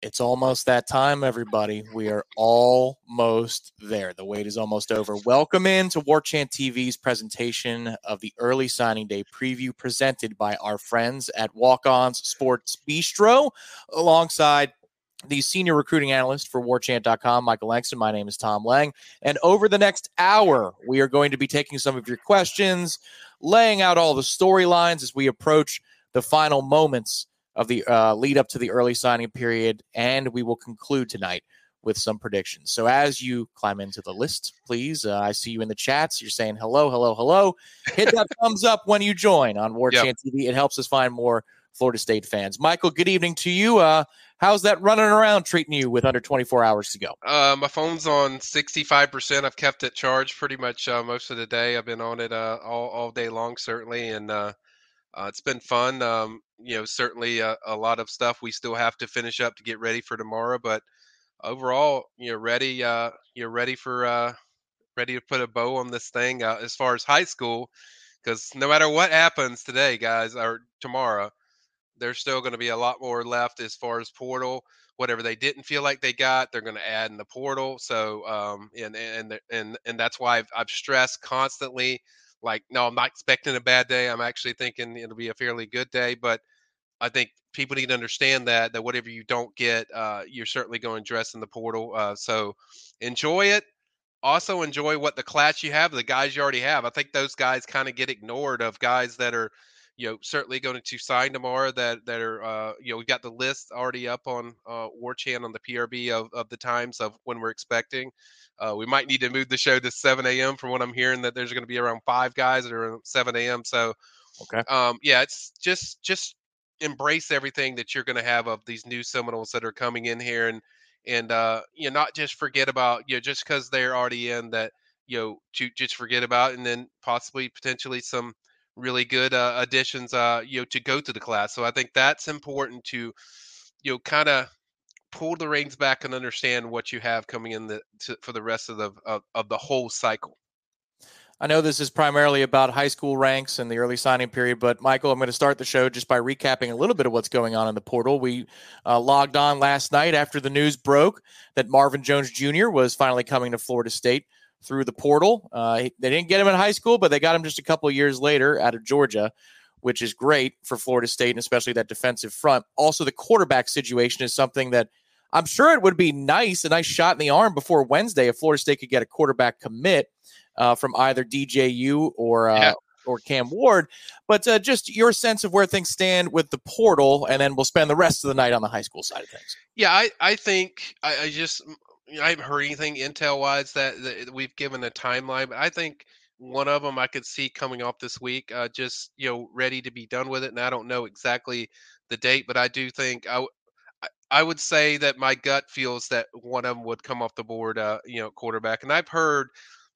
It's almost that time, everybody. We are almost there. The wait is almost over. Welcome in to Warchant TV's presentation of the early signing day preview presented by our friends at Walk Ons Sports Bistro, alongside the senior recruiting analyst for warchant.com, Michael Langston. My name is Tom Lang. And over the next hour, we are going to be taking some of your questions, laying out all the storylines as we approach the final moments of the uh, lead up to the early signing period, and we will conclude tonight with some predictions. So as you climb into the list, please, uh, I see you in the chats. You're saying hello, hello, hello. Hit that thumbs up when you join on War yep. Chant TV. It helps us find more Florida State fans. Michael, good evening to you. Uh, how's that running around treating you with under 24 hours to go? Uh, my phone's on 65%. I've kept it charged pretty much uh, most of the day. I've been on it uh, all, all day long, certainly, and uh, uh, it's been fun. Um, you know, certainly a, a, lot of stuff we still have to finish up to get ready for tomorrow, but overall, you know, ready. Uh, you're ready for uh, ready to put a bow on this thing uh, as far as high school, because no matter what happens today, guys, or tomorrow, there's still going to be a lot more left as far as portal. Whatever they didn't feel like they got, they're going to add in the portal. So, um, and and and and that's why I've, I've stressed constantly like, no, I'm not expecting a bad day. I'm actually thinking it'll be a fairly good day. But I think people need to understand that that whatever you don't get, uh, you're certainly going to dress in the portal. Uh, so enjoy it. Also enjoy what the class you have, the guys you already have. I think those guys kind of get ignored of guys that are you know certainly going to sign tomorrow that that are uh, you know we got the list already up on uh, Warchant on the PRB of, of the times of when we're expecting. Uh, we might need to move the show to 7 a.m. from what I'm hearing that there's going to be around five guys that are 7 a.m. So okay, um, yeah, it's just just embrace everything that you're going to have of these new Seminoles that are coming in here and and uh, you know not just forget about you know just because they're already in that you know to just forget about and then possibly potentially some really good uh, additions, uh, you know, to go to the class. So I think that's important to, you know, kind of pull the reins back and understand what you have coming in the to, for the rest of the of, of the whole cycle. I know this is primarily about high school ranks and the early signing period, but Michael, I'm going to start the show just by recapping a little bit of what's going on in the portal. We uh, logged on last night after the news broke that Marvin Jones Jr. was finally coming to Florida State through the portal. Uh, they didn't get him in high school, but they got him just a couple years later out of Georgia, which is great for Florida State and especially that defensive front. Also, the quarterback situation is something that I'm sure it would be nice, a nice shot in the arm before Wednesday if Florida State could get a quarterback commit uh, from either DJU or. Uh, yeah. Or Cam Ward, but uh, just your sense of where things stand with the portal, and then we'll spend the rest of the night on the high school side of things. Yeah, I, I think I, I just I haven't heard anything intel wise that, that, we've given a timeline, but I think one of them I could see coming off this week, uh, just you know, ready to be done with it. And I don't know exactly the date, but I do think I, I would say that my gut feels that one of them would come off the board, uh, you know, quarterback. And I've heard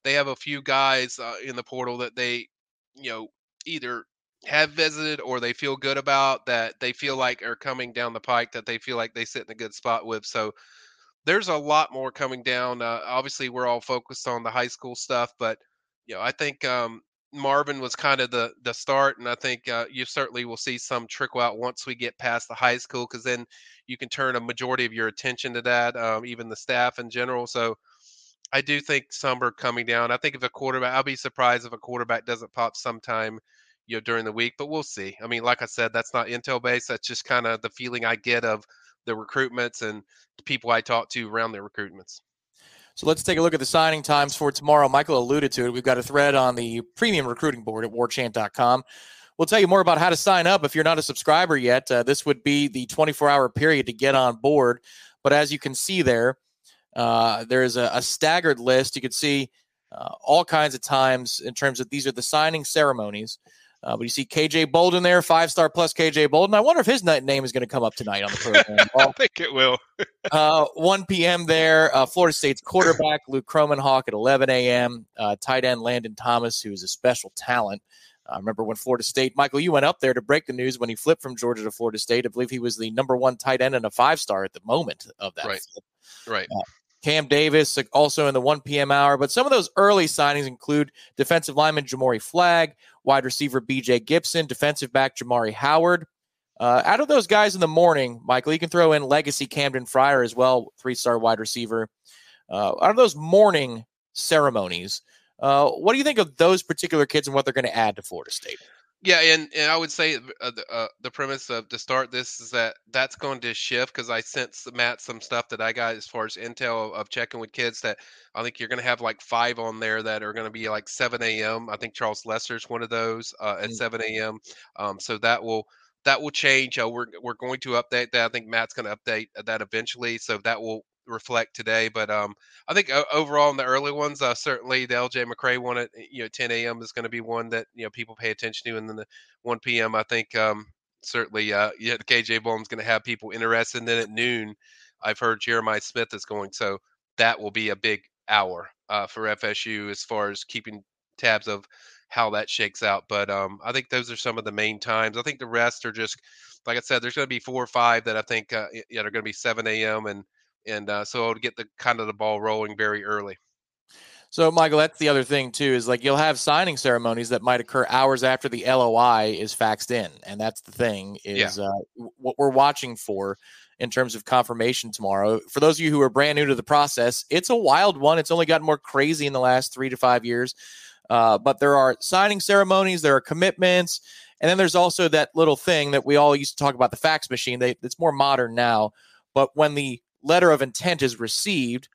they have a few guys uh, in the portal that they, you know, either have visited or they feel good about that they feel like are coming down the pike that they feel like they sit in a good spot with. So there's a lot more coming down. Uh, obviously, we're all focused on the high school stuff, but you know, I think um, Marvin was kind of the the start, and I think uh, you certainly will see some trickle out once we get past the high school, because then you can turn a majority of your attention to that, um, even the staff in general. So. I do think some are coming down. I think if a quarterback, I'll be surprised if a quarterback doesn't pop sometime, you know, during the week. But we'll see. I mean, like I said, that's not intel based. That's just kind of the feeling I get of the recruitments and the people I talk to around their recruitments. So let's take a look at the signing times for tomorrow. Michael alluded to it. We've got a thread on the premium recruiting board at warchant.com. We'll tell you more about how to sign up if you're not a subscriber yet. Uh, this would be the 24 hour period to get on board. But as you can see there, uh, there is a, a, staggered list. You can see uh, all kinds of times in terms of these are the signing ceremonies. Uh, but you see KJ Bolden there, five star plus KJ Bolden. I wonder if his name is going to come up tonight on the program. I think it will. uh, 1 p.m. there. Uh, Florida State's quarterback Luke Kromenhoek at 11 a.m. Uh, tight end Landon Thomas, who is a special talent. I remember when Florida State, Michael, you went up there to break the news when he flipped from Georgia to Florida State. I believe he was the number one tight end and a five star at the moment of that. Right. Flip. Right. Uh, Cam Davis also in the 1 p.m. hour. But some of those early signings include defensive lineman Jamorie Flagg, wide receiver BJ Gibson, defensive back Jamari Howard, Uh, out of those guys in the morning, Michael, you can throw in legacy Camdon Frier as well, three star wide receiver. Uh, out of those morning ceremonies, uh, what do you think of those particular kids and what they're going to add to Florida State? Yeah, and, and I would say uh, the, uh, the premise of to start this is that that's going to shift because I sense Matt some stuff that I got as far as intel of checking with kids that I think you're going to have like five on there that are going to be like 7 a.m. I think Charles Lester's one of those uh, at mm-hmm. 7 a.m. Um, so that will that will change. Uh, we're we're going to update that. I think Matt's going to update that eventually, so that will reflect today. But um, I think overall in the early ones, uh, certainly the LJ McCray one at you know 10 a.m. is going to be one that you know people pay attention to, and then the 1 p.m. I think um, certainly uh, yeah, the KJ Bolden's going to have people interested. And then at noon, I've heard Jeremiah Smith is going, so that will be a big hour uh, for FSU as far as keeping tabs of how that shakes out. But um, I think those are some of the main times. I think the rest are just like I said. There's going to be four or five that I think uh, yeah, they're going to be 7 a.m. and and uh, so it'll get the kind of the ball rolling very early. So, Michael, that's the other thing too. Is like you'll have signing ceremonies that might occur hours after the LOI is faxed in, and that's the thing is yeah. uh, what we're watching for in terms of confirmation tomorrow. For those of you who are brand new to the process, it's a wild one. It's only gotten more crazy in the last three to five years. Uh, but there are signing ceremonies, there are commitments, and then there's also that little thing that we all used to talk about the fax machine. They, it's more modern now. But when the letter of intent is received,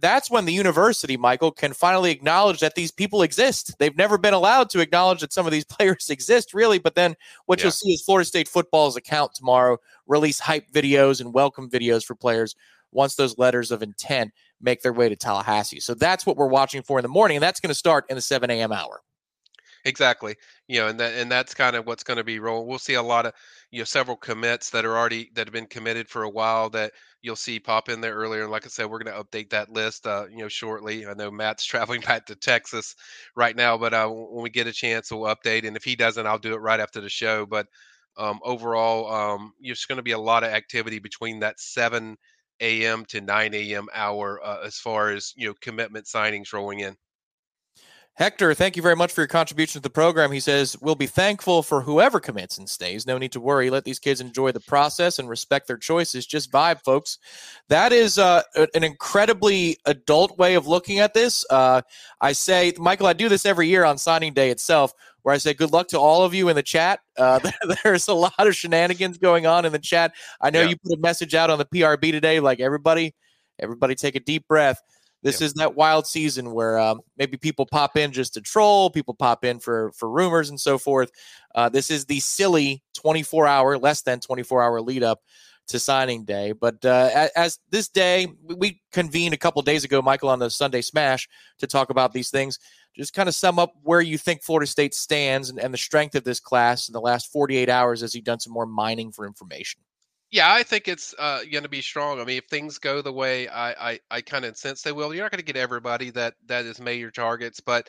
that's when the university, Michael, can finally acknowledge that these people exist. They've never been allowed to acknowledge that some of these players exist, really. But then what yeah. you'll see is Florida State football's account tomorrow release hype videos and welcome videos for players once those letters of intent make their way to Tallahassee. So that's what we're watching for in the morning, and that's going to start in the 7 a.m. hour. Exactly. You know, and that and that's kind of what's going to be rolling. We'll see a lot of you know several commits that are already that have been committed for a while that you'll see pop in there earlier. And like I said, we're going to update that list, uh, you know, shortly. I know Matt's traveling back to Texas right now, but uh, when we get a chance, we'll update. And if he doesn't, I'll do it right after the show. But um, overall, um, there's going to be a lot of activity between that 7 a.m. to 9 a.m. hour uh, as far as you know commitment signings rolling in. Hector, thank you very much for your contribution to the program. He says, We'll be thankful for whoever commits and stays. No need to worry. Let these kids enjoy the process and respect their choices. Just vibe, folks. That is uh, an incredibly adult way of looking at this. Uh, I say, Michael, I do this every year on signing day itself, where I say, Good luck to all of you in the chat. Uh, there's a lot of shenanigans going on in the chat. I know yeah. you put a message out on the PRB today, like everybody, everybody take a deep breath. This is that wild season where um, maybe people pop in just to troll, people pop in for for rumors and so forth. Uh, this is the silly 24 hour, less than 24 hour lead up to signing day. But uh, as, as, this day, we convened a couple days ago, Michael, on the Sunday Smash to talk about these things. Just kind of sum up where you think Florida State stands and, and the strength of this class in the last 48 hours as you've done some more mining for information. Yeah, I think it's uh, going to be strong. I mean, if things go the way I I, I kind of sense they will, you're not going to get everybody that that is major targets, but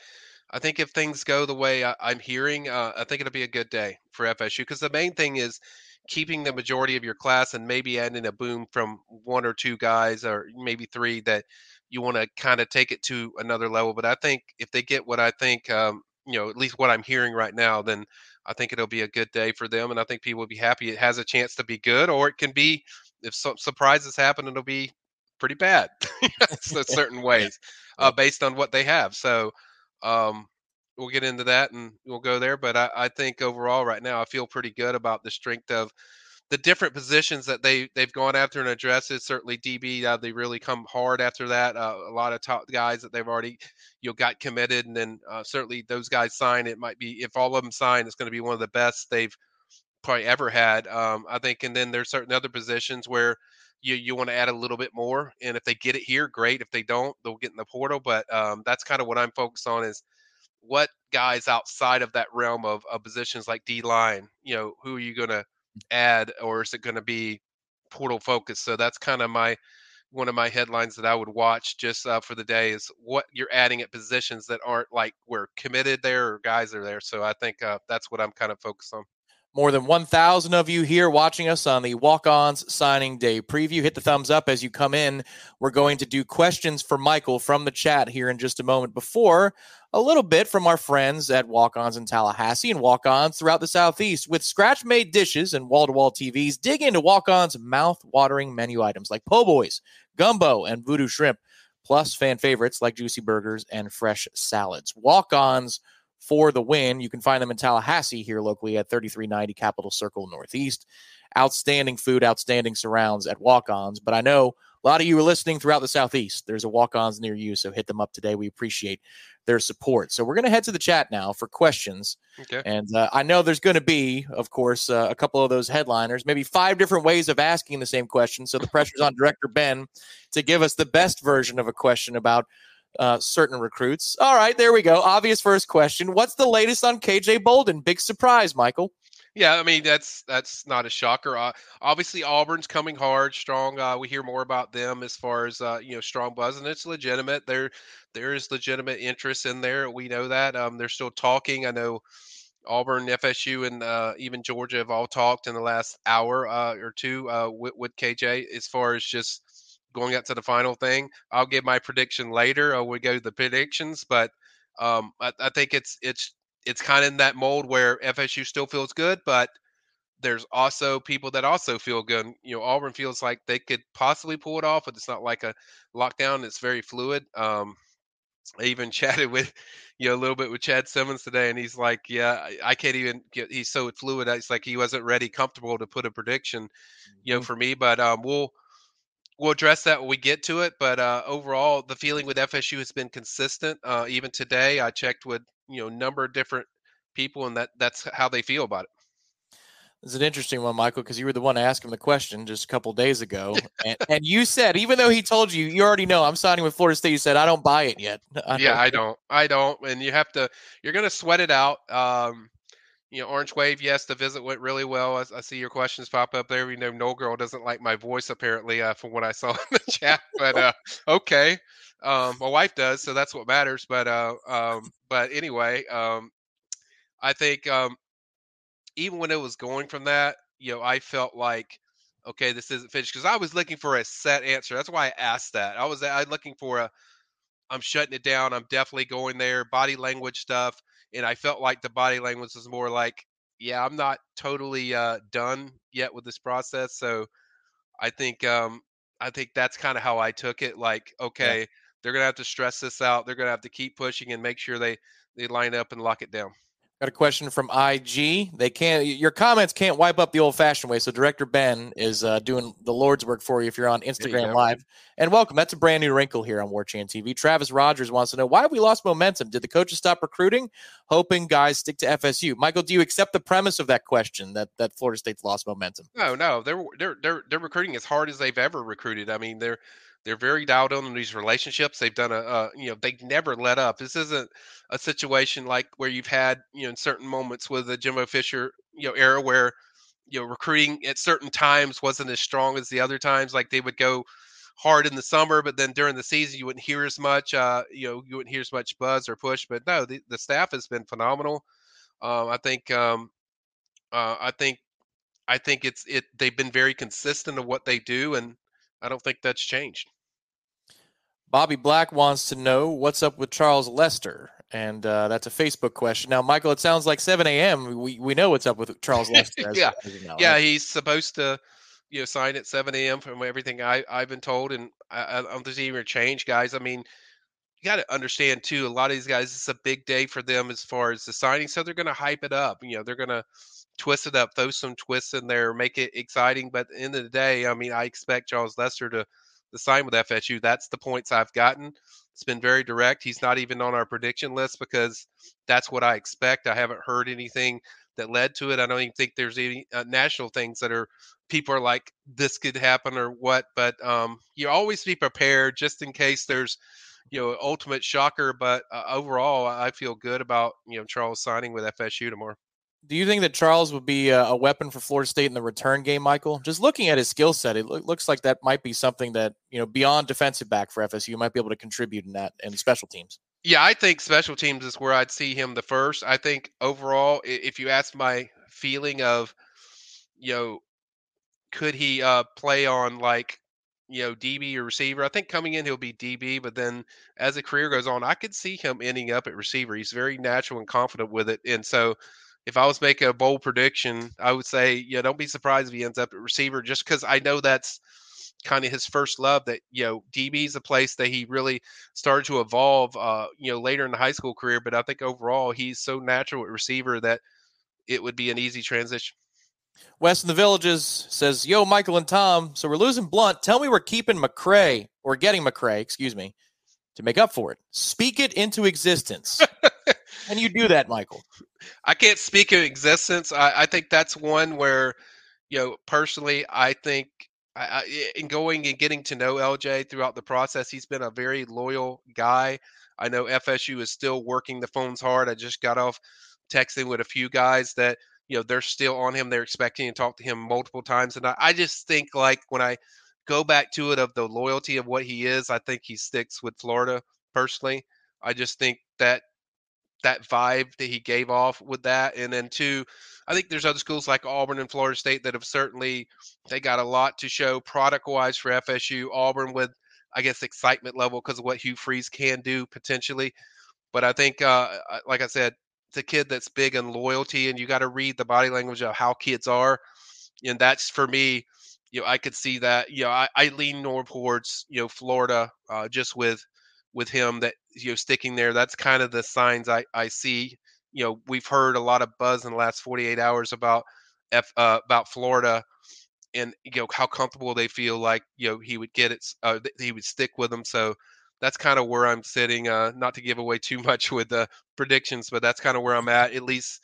I think if things go the way I, am hearing, uh, I think it'll be a good day for FSU because the main thing is keeping the majority of your class and maybe adding a boom from one or two guys or maybe three that you want to kind of take it to another level. But I think if they get what I think, um, you know, at least what I'm hearing right now, then I think it'll be a good day for them, and I think people will be happy. It has a chance to be good, or it can be if some surprises happen, it'll be pretty bad in certain ways uh, based on what they have. So um, we'll get into that and we'll go there. But I, I think overall, right now, I feel pretty good about the strength of the different positions that they they've gone after and addressed it. Certainly DB, uh, they really come hard after that. Uh, a lot of top guys that they've already you know got committed, and then uh, certainly those guys sign. It might be if all of them sign, it's going to be one of the best they've probably ever had. Um, I think, and then there's certain other positions where you you want to add a little bit more, and if they get it here, great. If they don't, they'll get in the portal. But um, that's kind of what I'm focused on is what guys outside of that realm of, of positions like D line, you know, who are you going to add, or is it going to be portal focused? So that's kind of my one of my headlines that I would watch just uh, for the day is what you're adding at positions that aren't like we're committed there or guys are there. So I think uh, that's what I'm kind of focused on. More than 1,000 of you here watching us on the Walk Ons Signing Day preview. Hit the thumbs up as you come in. We're going to do questions for Michael from the chat here in just a moment. Before a little bit from our friends at Walk Ons in Tallahassee and Walk Ons throughout the Southeast. With scratch made dishes and wall to wall TVs, dig into Walk On's mouth watering menu items like po' boys, gumbo, and voodoo shrimp, plus fan favorites like juicy burgers and fresh salads. Walk Ons for the win. You can find them in Tallahassee here locally at 3390 Capital Circle Northeast. Outstanding food, outstanding surrounds at Walk Ons. But I know a lot of you are listening throughout the Southeast. There's a Walk Ons near you, so hit them up today. We appreciate their support. So we're going to head to the chat now for questions. Okay. And uh, I know there's going to be, of course, uh, a couple of those headliners, maybe five different ways of asking the same question. So the pressure's on Director Ben to give us the best version of a question about uh, certain recruits. All right, there we go. Obvious first question. What's the latest on KJ Bolden? Big surprise, Michael. Yeah, I mean that's that's not a shocker. Uh, obviously, Auburn's coming hard, strong. Uh, we hear more about them as far as uh, you know, strong buzz, and it's legitimate. There, there is legitimate interest in there. We know that. Um, they're still talking. I know Auburn, FSU, and uh, even Georgia have all talked in the last hour uh, or two uh, with, with KJ as far as just going up to the final thing. I'll give my prediction later. Uh, we go to the predictions, but um, I, I think it's it's it's kind of in that mold where FSU still feels good, but there's also people that also feel good. You know, Auburn feels like they could possibly pull it off, but it's not like a lockdown. It's very fluid. Um, I even chatted with, you know, a little bit with Chad Simmons today, and he's like, "Yeah, I, I can't even get." He's so fluid. It's like he wasn't ready, comfortable to put a prediction, you know, mm-hmm. for me. But um, we'll we'll address that when we get to it. But uh, overall, the feeling with FSU has been consistent. Uh, even today, I checked with you know number of different people, and that that's how they feel about it. It's an interesting one, Michael, because you were the one to ask him the question just a couple days ago, and, and, you said even though he told you you already know I'm signing with Florida State, you said I don't buy it yet. I yeah, I don't, I don't, and you have to. You're going to sweat it out. Um, you know, Orange Wave, yes, the visit went really well. I, I, see your questions pop up there. You know, No Girl doesn't like my voice apparently, uh, from what I saw in the chat. But uh, okay, um, my wife does, so that's what matters. But uh, um, but anyway, um, I think um, even when it was going from that, you know, I felt like, okay, this isn't finished because I was looking for a set answer. That's why I asked that. I was I looking for a, I'm shutting it down. I'm definitely going there. Body language stuff, and I felt like the body language was more like, yeah, I'm not totally uh, done yet with this process. So I think um, I think that's kind of how I took it. Like, okay, yeah. They're going to have to stress this out. They're going to have to keep pushing and make sure they they line up and lock it down. Got a question from IG. They can't. Your comments can't wipe up the old-fashioned way. So Director Ben is uh, doing the Lord's work for you if you're on Instagram you Live. And welcome. That's a brand new wrinkle here on Warchant TV. Travis Rogers wants to know why have we lost momentum? Did the coaches stop recruiting, hoping guys stick to FSU? Michael, do you accept the premise of that question that that Florida State's lost momentum? No, no. They're they're they're they're recruiting as hard as they've ever recruited. I mean, they're they're very dialed in on these relationships. They've done a, a, you know, they've never let up. This isn't a situation like where you've had, you know, in certain moments with the Jimbo Fisher, you know, era where, you know, recruiting at certain times wasn't as strong as the other times. Like they would go hard in the summer, but then during the season you wouldn't hear as much. Uh, you know, you wouldn't hear as much buzz or push. But no, the, the staff has been phenomenal. Um, I think, um, uh, I think, I think it's it. They've been very consistent of what they do, and I don't think that's changed. Bobby Black wants to know what's up with Charles Lester, and uh, that's a Facebook question. Now, Michael, it sounds like 7 a.m. We we know what's up with Charles Lester. As, yeah, you know, yeah, right? he's supposed to you know sign at 7 a.m. from everything I I've been told, and I, I don't think there's even a change, guys. I mean, you got to understand too. A lot of these guys, it's a big day for them as far as the signing, so they're going to hype it up. You know, they're going to twist it up, throw some twists in there, make it exciting. But at the end of the day, I mean, I expect Charles Lester to, to sign with FSU. That's the points I've gotten. It's been very direct. He's not even on our prediction list because that's what I expect. I haven't heard anything that led to it. I don't even think there's any uh, national things that are people are like this could happen or what. But um, you always be prepared just in case there's you know ultimate shocker. But uh, overall, I feel good about you know Charles signing with FSU tomorrow. Do you think that Charles would be a, weapon for Florida State in the return game, Michael? Just looking at his skill set, it lo- looks like that might be something that you know beyond defensive back for FSU might be able to contribute in that and special teams. Yeah, I think special teams is where I'd see him the first. I think overall, if you ask my feeling of, you know, could he uh, play on like you know, DB or receiver. I think coming in he'll be DB, but then as the career goes on, I could see him ending up at receiver. He's very natural and confident with it. And so if I was making a bold prediction, I would say, yeah, don't be surprised if he ends up at receiver just because I know that's kind of his first love that, you know, DB is a place that he really started to evolve, uh, you know, later in the high school career. But I think overall he's so natural at receiver that it would be an easy transition. West in the Villages says, Yo, Michael and Tom. So we're losing Blount. Tell me we're keeping McCray or getting McCray, excuse me, to make up for it. Speak it into existence. Can you do that, Michael? I can't speak of existence. I, I think that's one where, you know, personally, I think I, I, eh, in going and getting to know LJ throughout the process, he's been a very loyal guy. I know FSU is still working the phones hard. I just got off texting with a few guys that you know they're still on him. They're expecting to talk to him multiple times, and I, I just think like when I go back to it of the loyalty of what he is, I think he sticks with Florida personally. I just think that that vibe that he gave off with that. And then two, I think there's other schools like Auburn and Florida State that have certainly they got a lot to show product wise for FSU. Auburn with I guess excitement level because of what Hugh Freeze can do potentially. But I think, uh, like I said, it's a kid that's big on loyalty, and you got to read the body language of how kids are, and that's for me. You know, I could see that. You know, I, I lean more towards you know Florida, uh, just with with him that you know sticking there. That's kind of the signs I I see. You know, we've heard a lot of buzz in the last 48 hours about F uh, about Florida and you know how comfortable they feel like you know he would get it uh, he would stick with them so that's kind of where i'm sitting uh, not to give away too much with the predictions but that's kind of where i'm at at least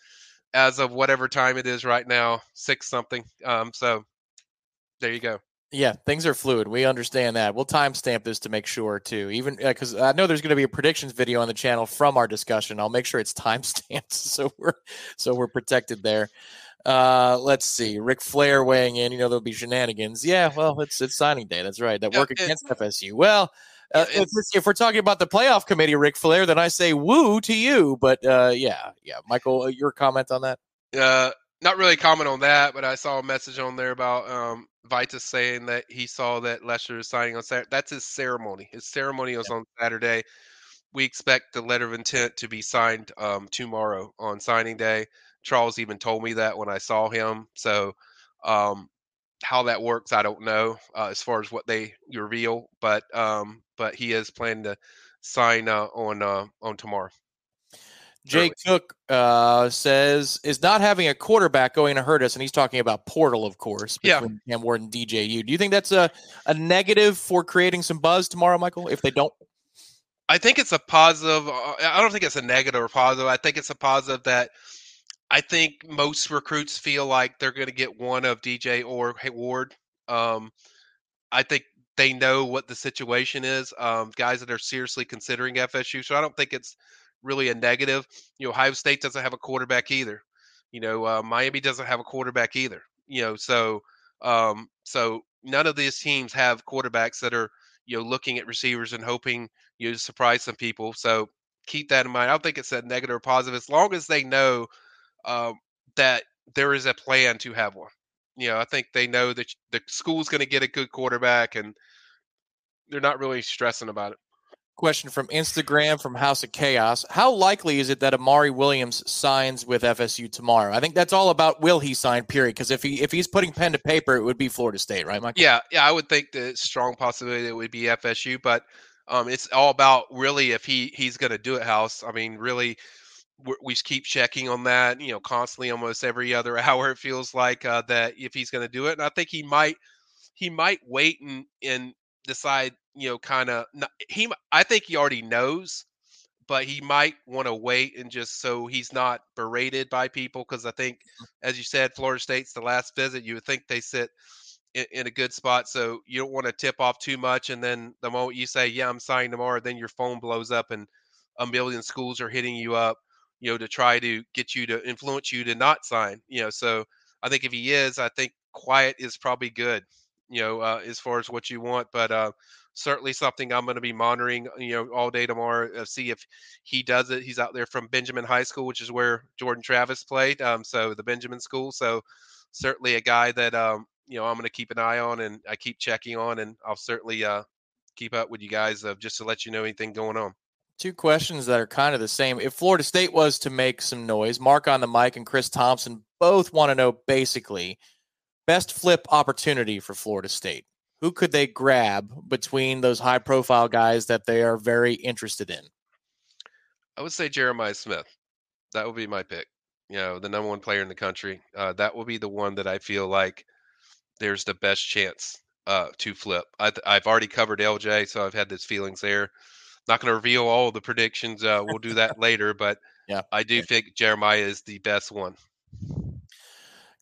as of whatever time it is right now six something um, so there you go yeah, things are fluid. We understand that. We'll timestamp this to make sure too. Even because uh, I know there's going to be a predictions video on the channel from our discussion. I'll make sure it's timestamped so we're so we're protected there. Uh, let's see. Ric Flair weighing in. You know there'll be shenanigans. Yeah, well, it's it's signing day. That's right. That yeah, work against FSU. Well, uh, if, if, we're talking about the playoff committee, Ric Flair, then I say woo to you. But uh, yeah, yeah, Michael, uh, your comment on that? Uh, not really comment on that, but I saw a message on there about um, Vitus saying that he saw that Lester is signing on Saturday. That's his ceremony. His ceremony was yeah. on Saturday. We expect the letter of intent to be signed um, tomorrow on signing day. Charles even told me that when I saw him. So, um, how that works, I don't know uh, as far as what they reveal, but um, but he is planning to sign uh, on uh, on tomorrow. Jake Cook uh, says, "Is not having a quarterback going to hurt us?" And he's talking about Portal, of course, between yeah. Cam Ward and DJU. Do you think that's a, a negative for creating some buzz tomorrow, Michael? If they don't, I think it's a positive. Uh, I don't think it's a negative or positive. I think it's a positive that I think most recruits feel like they're going to get one of DJ or Ward. Um, I think they know what the situation is. Um, guys that are seriously considering FSU, so I don't think it's really a negative. You know, Ohio State doesn't have a quarterback either. You know, uh, Miami doesn't have a quarterback either. You know, so um, so none of these teams have quarterbacks that are you know looking at receivers and hoping you know, surprise some people. So keep that in mind. I don't think it's a negative or positive as long as they know uh, that there is a plan to have one. You know, I think they know that the school's going to get a good quarterback, and they're not really stressing about it. Question from Instagram from House of Chaos. How likely is it that Amari Williams signs with FSU tomorrow? I think that's all about will he sign, period. Because if he if he's putting pen to paper, it would be Florida State, right, Mike? Yeah, yeah, I would think the strong possibility it would be FSU, but um, it's all about really if he he's going to do it. House. I mean, really, we keep checking on that. You know, constantly, almost every other hour. It feels like uh, that if he's going to do it, and I think he might he might wait and and decide you know, kind of he. I think he already knows, but he might want to wait and just so he's not berated by people. Because I think, mm. as you said, Florida State's the last visit. You would think they sit in, in a good spot, so you don't want to tip off too much. And then the moment you say, "Yeah, I'm signing tomorrow," then your phone blows up and a million schools are hitting you up, you know, to try to get you to influence you to not sign. You know, so I think if he is, I think quiet is probably good. You know, uh, as far as what you want, but uh, certainly something I'm going to be monitoring, you know, all day tomorrow. Uh, see if he does it. He's out there from Benjamin High School, which is where Jordan Travis played. Um, so the Benjamin School. So certainly a guy that um, you know I'm going to keep an eye on and I keep checking on, and I'll certainly uh, keep up with you guys uh, just to let you know anything going on. Two questions that are kind of the same. If Florida State was to make some noise, Mark on the mic and Chris Thompson both want to know basically best flip opportunity for Florida State. Who could they grab between those high profile guys that they are very interested in? I would say Jeremiah Smith. That would be my pick. You know, the number one player in the country. Uh, that will be the one that I feel like there's the best chance uh, to flip. I, have already covered LJ, so I've had these feelings there. Not going to reveal all the predictions. Uh, we'll do that later, but yeah, I do think Jeremiah is the best one.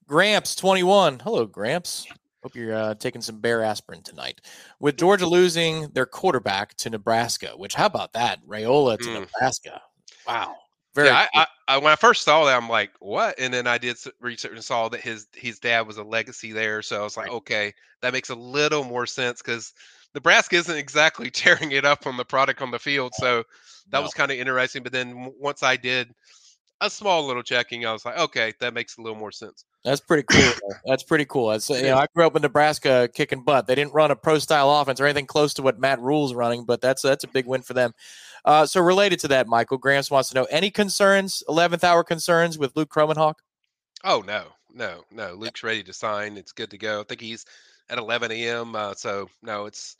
Gramps twenty one. Hello, Gramps. Hope you're uh, taking some bear aspirin tonight. With Georgia losing their quarterback to Nebraska, which how about that? Raiola to mm. Nebraska. Wow. Very yeah, I, I, I, when I first saw that, I'm like, what? And then I did research and saw that his his dad was a legacy there. So I was like, right. okay, that makes a little more sense because Nebraska isn't exactly tearing it up on the product on the field. So that no. was kind of interesting. But then once I did a small little checking, I was like, okay, that makes a little more sense. That's pretty cool. That's pretty cool. That's, you know, I grew up in Nebraska kicking butt. They didn't run a pro style offense or anything close to what Matt Rhule's running, but that's that's a big win for them. Uh, so related to that, Michael Grams wants to know any concerns, eleventh hour concerns with Luke Kromenhoek? Oh no, no, no. Luke's ready to sign. It's good to go. I think he's at 11 a.m. Uh, so no, it's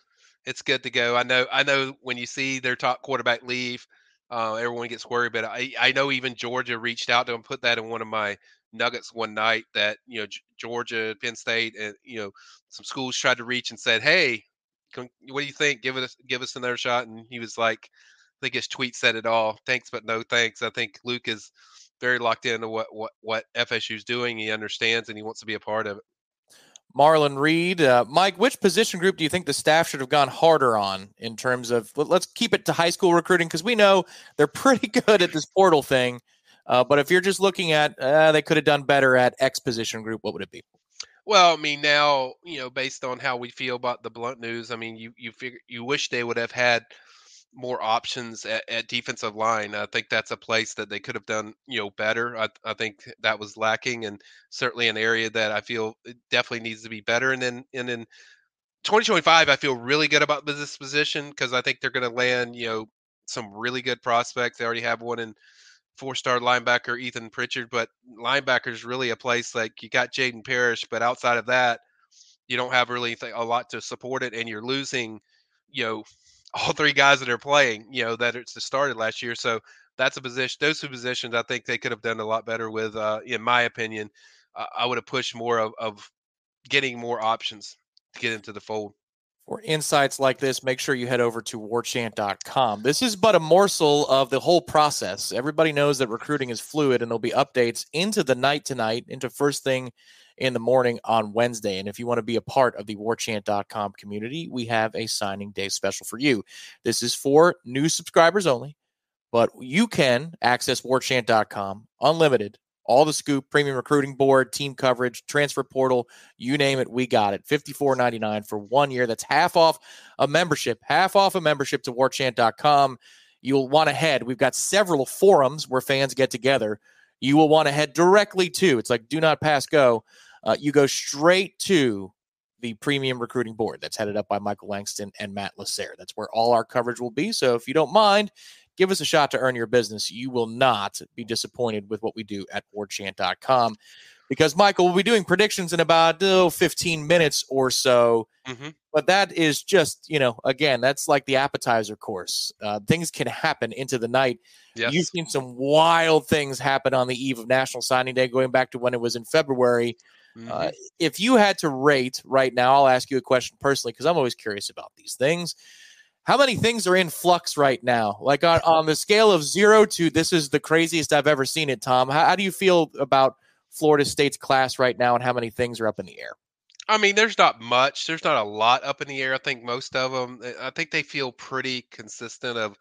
it's good to go. I know. I know when you see their top quarterback leave, uh, everyone gets worried. But I I know even Georgia reached out to him, put that in one of my Nuggets one night that you know Georgia, Penn State, and you know some schools tried to reach and said, "Hey, can, what do you think? Give us give us another shot." And he was like, "I think his tweet said it all. Thanks, but no thanks." I think Luke is very locked into what what what FSU is doing. He understands and he wants to be a part of it. Marlon Reed, uh, Mike, which position group do you think the staff should have gone harder on in terms of? Let's keep it to high school recruiting because we know they're pretty good at this portal thing. Uh, but if you're just looking at uh, they could have done better at X position group, what would it be? Well, I mean, now you know, based on how we feel about the Blount news, I mean, you you figure you wish they would have had more options at, at, defensive line. I think that's a place that they could have done, you know, better. I, I think that was lacking, and certainly an area that I feel definitely needs to be better. And then and then 2025, I feel really good about this position because I think they're going to land, you know, some really good prospects. They already have one in four-star linebacker Ethan Pritchard, but linebacker is really a place like you got Jaden Parrish, but outside of that, you don't have really a lot to support it, and you're losing, you know, all three guys that are playing, you know, that it's started last year. So that's a position. Those two positions, I think they could have done a lot better with. Uh, in my opinion, uh, I would have pushed more of, of getting more options to get into the fold. For insights like this, make sure you head over to warchant.com. This is but a morsel of the whole process. Everybody knows that recruiting is fluid and there'll be updates into the night tonight, into first thing in the morning on Wednesday. And if you want to be a part of the warchant.com community, we have a signing day special for you. This is for new subscribers only, but you can access warchant.com unlimited all the scoop, premium recruiting board, team coverage, transfer portal, you name it, we got it. Fifty-four ninety-nine for one year. That's half off a membership, half off a membership to warchant.com. You'll want to head. We've got several forums where fans get together. You will want to head directly to. It's like do not pass go. Uh, you go straight to the premium recruiting board that's headed up by Michael Langston and Matt Lasser. That's where all our coverage will be. So if you don't mind, give us a shot to earn your business. You will not be disappointed with what we do at warchant.com because Michael will be doing predictions in about oh, 15 minutes or so. Mm-hmm. But that is just, you know, again, that's like the appetizer course. Uh, things can happen into the night. Yes. You've seen some wild things happen on the eve of National Signing Day, going back to when it was in February. Mm-hmm. Uh, if you had to rate right now, I'll ask you a question personally because I'm always curious about these things how many things are in flux right now? Like on, on the scale of zero to this is the craziest I've ever seen it, Tom. How, how do you feel about Florida State's class right now and how many things are up in the air? I mean, there's not much. There's not a lot up in the air. I think most of them. Eh, I think they feel pretty consistent of,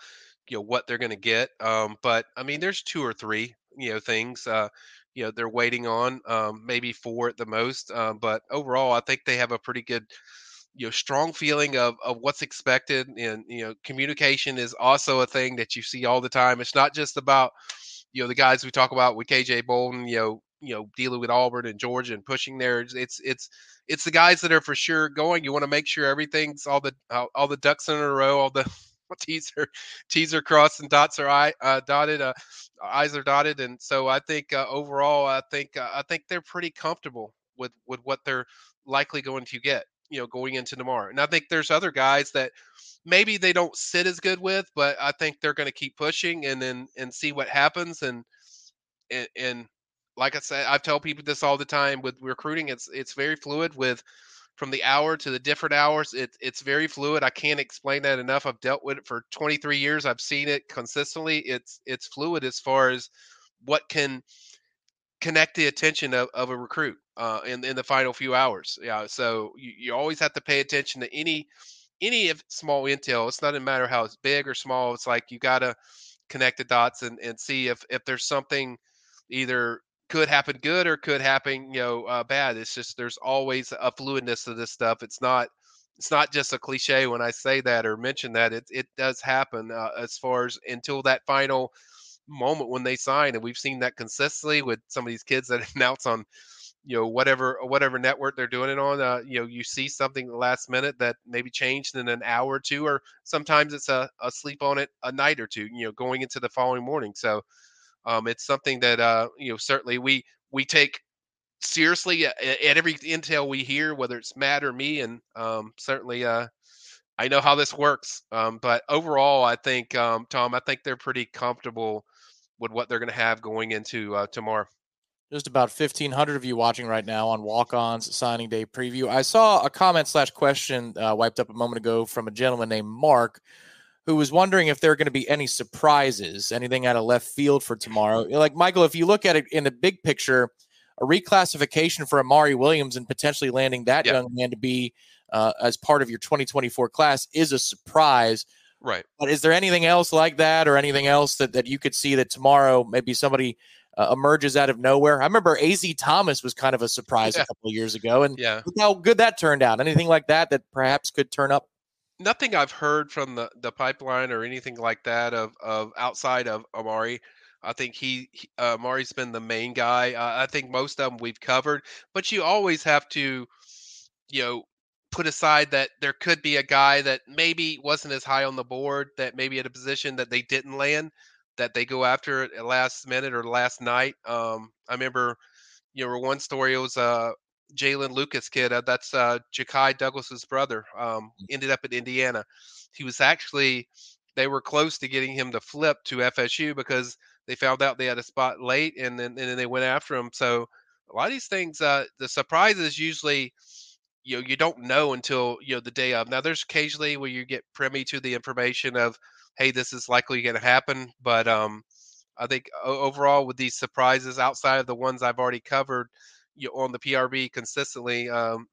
you know, what they're going to get. Um, but I mean, there's two or three, you know, things. Uh, you know, they're waiting on, um, maybe four at the most. Um, but overall, I think they have a pretty good you know strong feeling of of what's expected and you know communication is also a thing that you see all the time it's not just about you know the guys we talk about with KJ Bolden you know you know dealing with Auburn and Georgia and pushing there. It's it's it's the guys that are for sure going. You want to make sure everything's all the all the ducks in a row, all the teaser teaser crossed and dots are I uh, dotted, uh, I's are dotted, and so I think uh, overall, I think uh, I think they're pretty comfortable with with what they're likely going to get, you know, going into tomorrow. And I think there's other guys that maybe they don't sit as good with, but I think they're going to keep pushing and then and see what happens. And, and and like I said, I tell people this all the time with recruiting. It's it's very fluid with from the hour to the different hours. It, it's very fluid. I can't explain that enough. I've dealt with it for 23 years. I've seen it consistently. It's it's fluid as far as what can connect the attention of, of a recruit uh, in in the final few hours. Yeah, so you, you always have to pay attention to any any small intel. It's not a matter how it's big or small. It's like you got to connect the dots and, and see if if there's something either could happen good or could happen you know uh, bad. It's just there's always a fluidness to this stuff. It's not it's not just a cliche when I say that or mention that. It it does happen uh, as far as until that final moment when they sign, and we've seen that consistently with some of these kids that announce on you know whatever whatever network they're doing it on uh, you know you see something the last minute that maybe changed in an hour or two or sometimes it's a, a sleep on it a night or two you know going into the following morning so um, it's something that uh, you know certainly we we take seriously at, at, every intel we hear whether it's matt or me and um, certainly uh, i know how this works. Um, but overall i think um, tom i think they're pretty comfortable with what they're going to have going into uh, tomorrow. Just about 1500 of you watching right now on walk-ons signing day preview. I saw a comment slash question uh, wiped up a moment ago from a gentleman named mark who was wondering if there are going to be any surprises anything out of left field for tomorrow like michael if you look at it in the big picture a reclassification for amari williams and potentially landing that young man to be uh, as part of your 2024 class is a surprise right but is there anything else like that or anything else that, that you could see that tomorrow maybe somebody uh, emerges out of nowhere. I remember Az Thomas was kind of a surprise yeah. a couple of years ago, and yeah. how good that turned out. Anything like that that perhaps could turn up? Nothing I've heard from the, the pipeline or anything like that of, of outside of Amari. I think he, he uh, Amari's been the main guy. Uh, I think most of them we've covered, but you always have to, you know, put aside that there could be a guy that maybe wasn't as high on the board, that maybe at a position that they didn't land that they go after at last minute or last night. Um, I remember, you know, one story it was uh, Jalen Lucas kid. Uh, that's uh, Ja'Khi Douglas's brother. Um, mm. ended up at Indiana. He was actually they were close to getting him to flip to FSU because they found out they had a spot late, and then and then they went after him. So a lot of these things, uh, the surprises usually. You know, you don't know until you know the day of. Now, there's occasionally where you get privy to the information of hey, this is likely going to happen. But um, I think overall, with these surprises outside of the ones I've already covered you know, on the PRB consistently, um,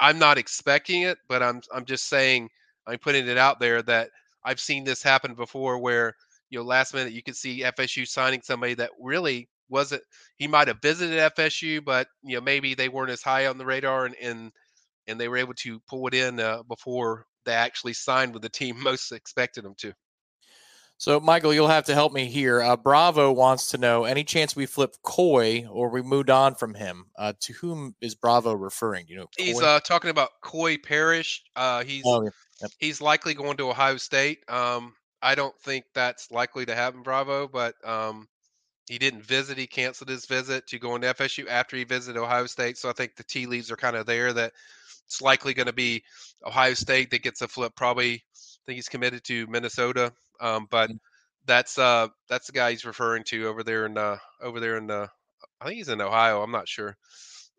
I'm not expecting it, but I'm I'm just saying I'm putting it out there that I've seen this happen before, where you know last minute you could see FSU signing somebody that really wasn't. He might have visited FSU, but you know maybe they weren't as high on the radar, and and, and they were able to pull it in uh, before they actually signed with the team most expected them to. So, Michael, you'll have to help me here. Uh, Bravo wants to know any chance we flip Koi or we moved on from him. Uh, to whom is Bravo referring? You know, Koi? he's uh, talking about Koi Perich. Uh, he's oh, yeah. yep. he's likely going to Ohio State. Um, I don't think that's likely to happen, Bravo, but um, he didn't visit. He canceled his visit to go into FSU after he visited Ohio State. So I think the tea leaves are kind of there that it's likely going to be Ohio State that gets a flip. Probably, think he's committed to Minnesota. Um, but mm. that's uh that's the guy he's referring to over there in uh over there in uh I think he's in Ohio. I'm not sure.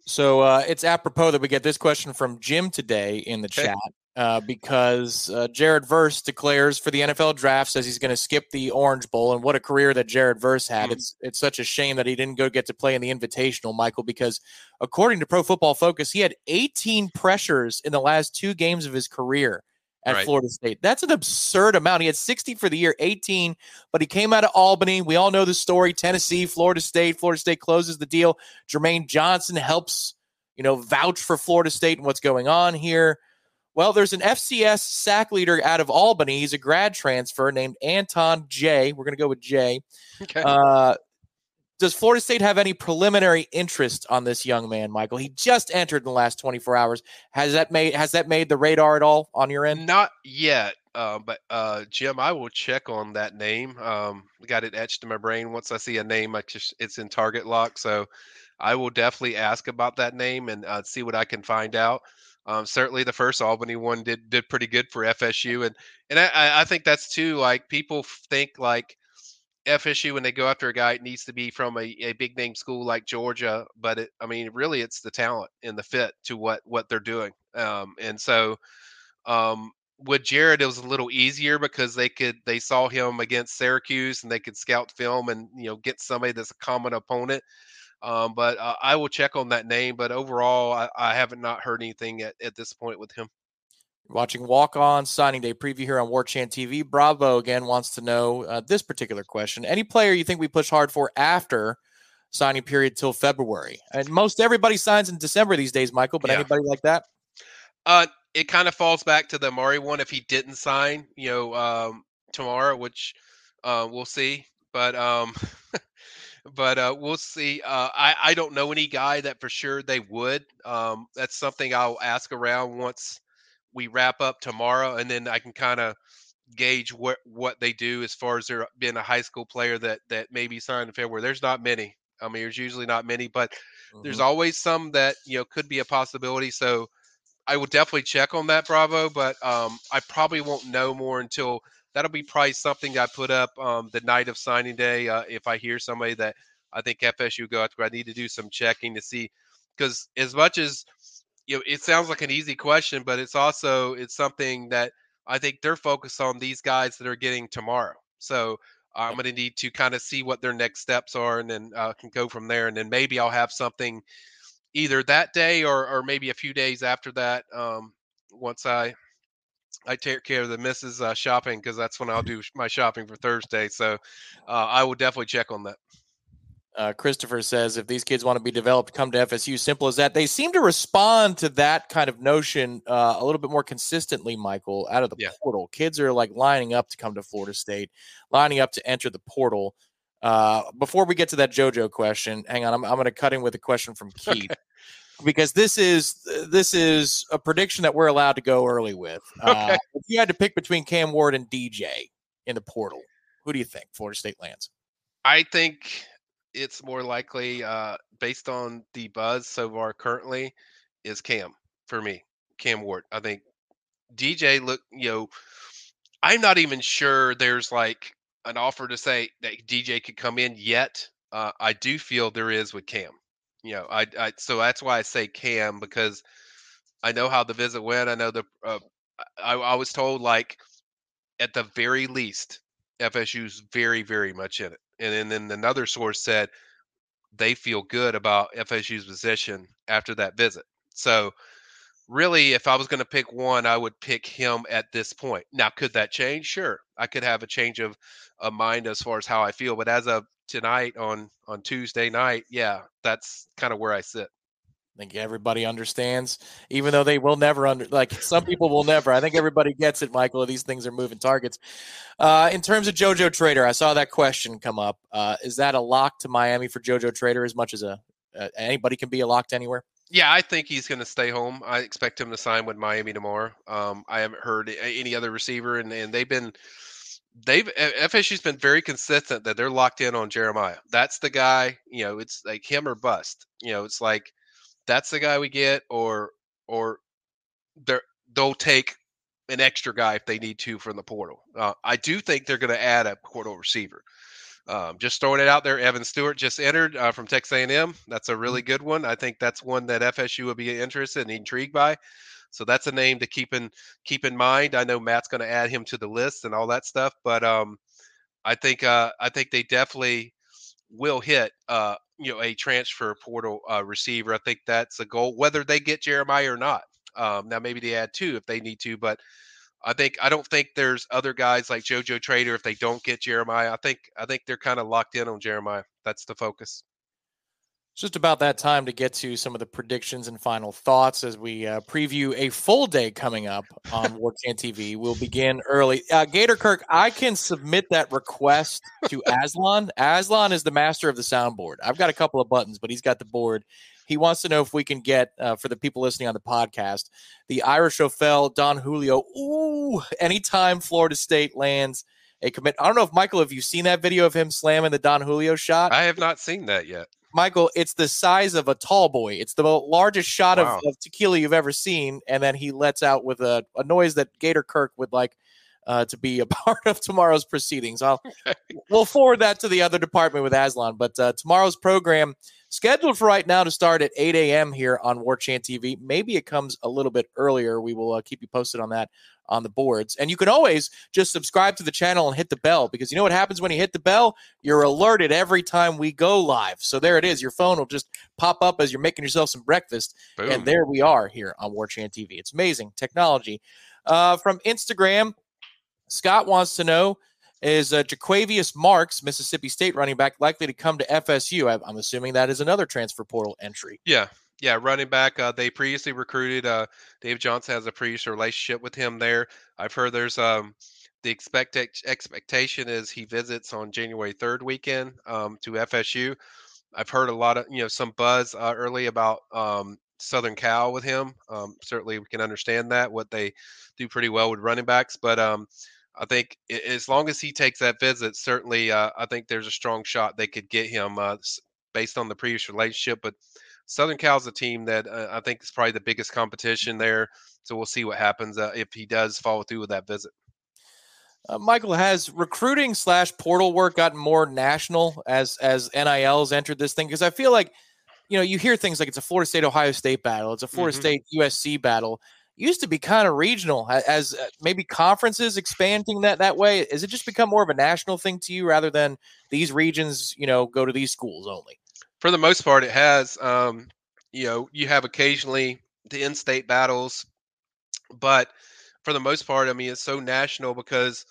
So uh, it's apropos that we get this question from Jim today in the chat uh, because uh, Jared Verse declares for the NFL draft, says he's going to skip the Orange Bowl, and what a career that Jared Verse had. Mm. It's it's such a shame that he didn't go get to play in the Invitational, Michael, because according to Pro Football Focus, he had 18 pressures in the last two games of his career at right. Florida State. That's an absurd amount. He had 60 for the year, 18, but he came out of Albany. We all know the story. Tennessee, Florida State. Florida State closes the deal. Jermaine Johnson helps, you know, vouch for Florida State and what's going on here. Well, there's an FCS sack leader out of Albany. He's a grad transfer named Anton J. We're going to go with J. Okay. Uh, does Florida State have any preliminary interest on this young man, Michael? He just entered in the last 24 hours. Has that made has that made the radar at all on your end? Not yet, uh, but uh, Jim, I will check on that name. Um, got it etched in my brain. Once I see a name, I just it's in target lock, so I will definitely ask about that name and uh, see what I can find out. Um, certainly, the first Albany one did did pretty good for FSU, and and I, I think that's too. Like people think like FSU when they go after a guy, it needs to be from a, a big name school like Georgia. But it, I mean, really, it's the talent and the fit to what what they're doing. Um, and so, um, with Jared, it was a little easier because they could they saw him against Syracuse and they could scout film and you know get somebody that's a common opponent. Um, but uh, I will check on that name. But overall, I, I haven't not heard anything at, at this point with him. Watching Walk On Signing Day preview here on Warchant TV. Bravo again wants to know uh, this particular question. Any player you think we push hard for after signing period till February? And most everybody signs in December these days, Michael, but yeah. anybody like that? Uh, it kind of falls back to the Mari one if he didn't sign, you know, um, tomorrow, which uh, we'll see. But um, but uh, we'll see. Uh, I I don't know any guy that for sure they would. Um, that's something I'll ask around once we wrap up tomorrow, and then I can kind of gauge what what they do as far as there being a high school player that that maybe signed in February. There's not many. I mean, there's usually not many, but mm-hmm. there's always some that you know could be a possibility. So I will definitely check on that, Bravo. But um, I probably won't know more until that'll be probably something I put up um, the night of signing day. Uh, if I hear somebody that I think FSU go after, I need to do some checking to see because as much as you know, it sounds like an easy question, but it's also it's something that I think they're focused on these guys that are getting tomorrow. So I'm going to need to kind of see what their next steps are, and then uh, can go from there. And then maybe I'll have something either that day or or maybe a few days after that. Um, once I I take care of the missus uh, shopping because that's when I'll do my shopping for Thursday. So uh, I will definitely check on that. Uh, Christopher says if these kids want to be developed, come to FSU. Simple as that. They seem to respond to that kind of notion uh, a little bit more consistently, Michael, out of the yeah. portal. Kids are like lining up to come to Florida State, lining up to enter the portal. Uh, before we get to that JoJo question, hang on, I'm, I'm going to cut in with a question from Keith. Okay. Because this is this is a prediction that we're allowed to go early with. Uh, okay. if you had to pick between Cam Ward and DJ in the portal, who do you think Florida State lands? I think it's more likely, uh, based on the buzz so far currently, is Cam for me. Cam Ward. I think DJ look, you know, I'm not even sure there's like an offer to say that DJ could come in yet. Uh, I do feel there is with Cam. You know, I, I so that's why I say Cam because I know how the visit went. I know the uh, I, I was told like at the very least FSU's very very much in it and then, then another source said they feel good about FSU's position after that visit. So, really, if I was going to pick one, I would pick him at this point. Now, could that change? Sure, I could have a change of, of mind as far as how I feel. But as of tonight on on Tuesday night, yeah, that's kind of where I sit. I think everybody understands, even though they will never under like some people will never. I think everybody gets it, Michael. These things are moving targets. Uh, in terms of JoJo Trader, I saw that question come up. Uh, is that a lock to Miami for JoJo Trader as much as a uh, anybody can be a locked anywhere? Yeah, I think he's going to stay home. I expect him to sign with Miami tomorrow. Um, I haven't heard any other receiver, and, and they've been they've FSU's been very consistent that they're locked in on Jeremiah. That's the guy. You know, it's like him or bust. You know, it's like that's the guy we get, or or they they'll take an extra guy if they need to from the portal. Uh, I do think they're going to add a portal receiver. Um, just throwing it out there, Evan Stewart just entered uh, from Texas A&M. That's a really mm-hmm. good one. I think that's one that FSU would be interested and intrigued by. So that's a name to keep in keep in mind. I know Matt's going to add him to the list and all that stuff, but um, I think uh, I think they definitely will hit uh, you know a transfer portal uh, receiver. I think that's a goal, whether they get Jeremiah or not. Um, now maybe they add two if they need to, but I think I don't think there's other guys like JoJo Trader if they don't get Jeremiah. I think I think they're kind of locked in on Jeremiah. That's the focus. It's just about that time to get to some of the predictions and final thoughts as we uh, preview a full day coming up on War Chant TV. We'll begin early. Uh, Gator Kirk, I can submit that request to Aslan. Aslan is the master of the soundboard. I've got a couple of buttons, but he's got the board. He wants to know if we can get, uh, for the people listening on the podcast, the Irish Ophel, Don Julio. Ooh, anytime Florida State lands a commit. I don't know if Michael, have you seen that video of him slamming the Don Julio shot? I have not seen that yet. Michael, it's the size of a tall boy. It's the largest shot wow. of, of, tequila you've ever seen, and then he lets out with a, a noise that Gator Kirk would like uh, to be a part of tomorrow's proceedings. I'll we'll forward that to the other department with Aslan. But uh, tomorrow's program scheduled for right now to start at 8 a.m. here on Warchant TV. Maybe it comes a little bit earlier. We will uh, keep you posted on that on the boards. And you can always just subscribe to the channel and hit the bell because you know what happens when you hit the bell? You're alerted every time we go live. So there it is. Your phone will just pop up as you're making yourself some breakfast. Boom. And there we are here on Warchant TV. It's amazing technology. Uh, from Instagram, Scott wants to know is uh, Jo'quavious Marks, Mississippi State running back, likely to come to FSU? I'm assuming that is another transfer portal entry. Yeah, yeah, running back. Uh, they previously recruited. Uh, Dave Johnson has a previous relationship with him there. I've heard there's um, the expect expectation is he visits on January 3rd weekend um, to FSU. I've heard a lot of you know some buzz uh, early about um, Southern Cal with him. Um, certainly, we can understand that what they do pretty well with running backs, but um, I think as long as he takes that visit, certainly uh, I think there's a strong shot they could get him uh, based on the previous relationship. But Southern Cal's a team that uh, I think is probably the biggest competition there. So we'll see what happens uh, if he does follow through with that visit. Uh, Michael, has recruiting slash portal work gotten more national as as NILs entered this thing? Because I feel like, you know, you hear things like it's a Florida State Ohio State battle, it's a Florida mm-hmm. State USC battle. Used to be kind of regional as uh, maybe conferences expanding that that way. Has it just become more of a national thing to you rather than these regions, you know, go to these schools only? for the most part, it has. Um, you know, you have occasionally the in-state battles, but for the most part, I mean, it's so national because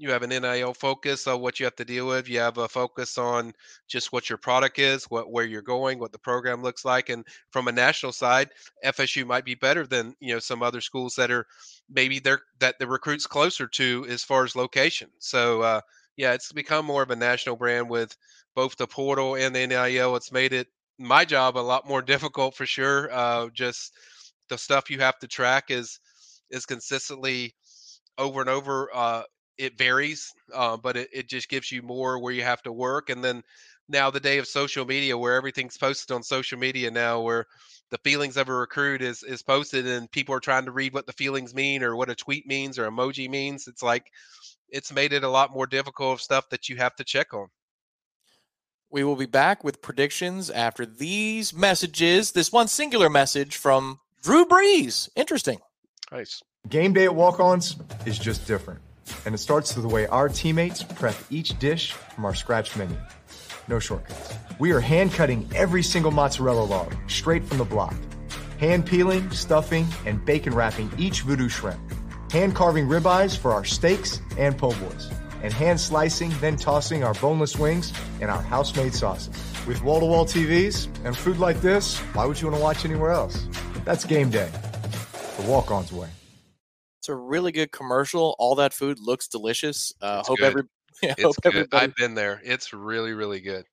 you have an NIL focus on what you have to deal with. You have a focus on just what your product is, what where you're going, what the program looks like, and from a national side, FSU might be better than you know some other schools that are maybe they're that the recruits closer to as far as location. So uh, yeah, it's become more of a national brand with both the portal and the NIL. It's made it my job a lot more difficult for sure. Uh, just the stuff you have to track is is consistently over and over. Uh, it varies, uh, but it, it just gives you more where you have to work. And then now the day of social media, where everything's posted on social media now, where the feelings of a recruit is is posted and people are trying to read what the feelings mean or what a tweet means or emoji means. It's like it's made it a lot more difficult of stuff that you have to check on. We will be back with predictions after these messages. This one singular message from Drew Brees. Interesting. Nice. Game day at Walk-On's is just different. And it starts with the way our teammates prep each dish from our scratch menu. No shortcuts. We are hand cutting every single mozzarella log straight from the block, hand peeling, stuffing, and bacon wrapping each voodoo shrimp, hand carving ribeyes for our steaks and po' boys and hand slicing, then tossing our boneless wings and our house made sauces. With wall to wall TVs and food like this, why would you want to watch anywhere else? That's game day. The Walk-On's way. It's a really good commercial. All that food looks delicious. Uh, hope every yeah, hope everybody... I've been there. It's really, really good.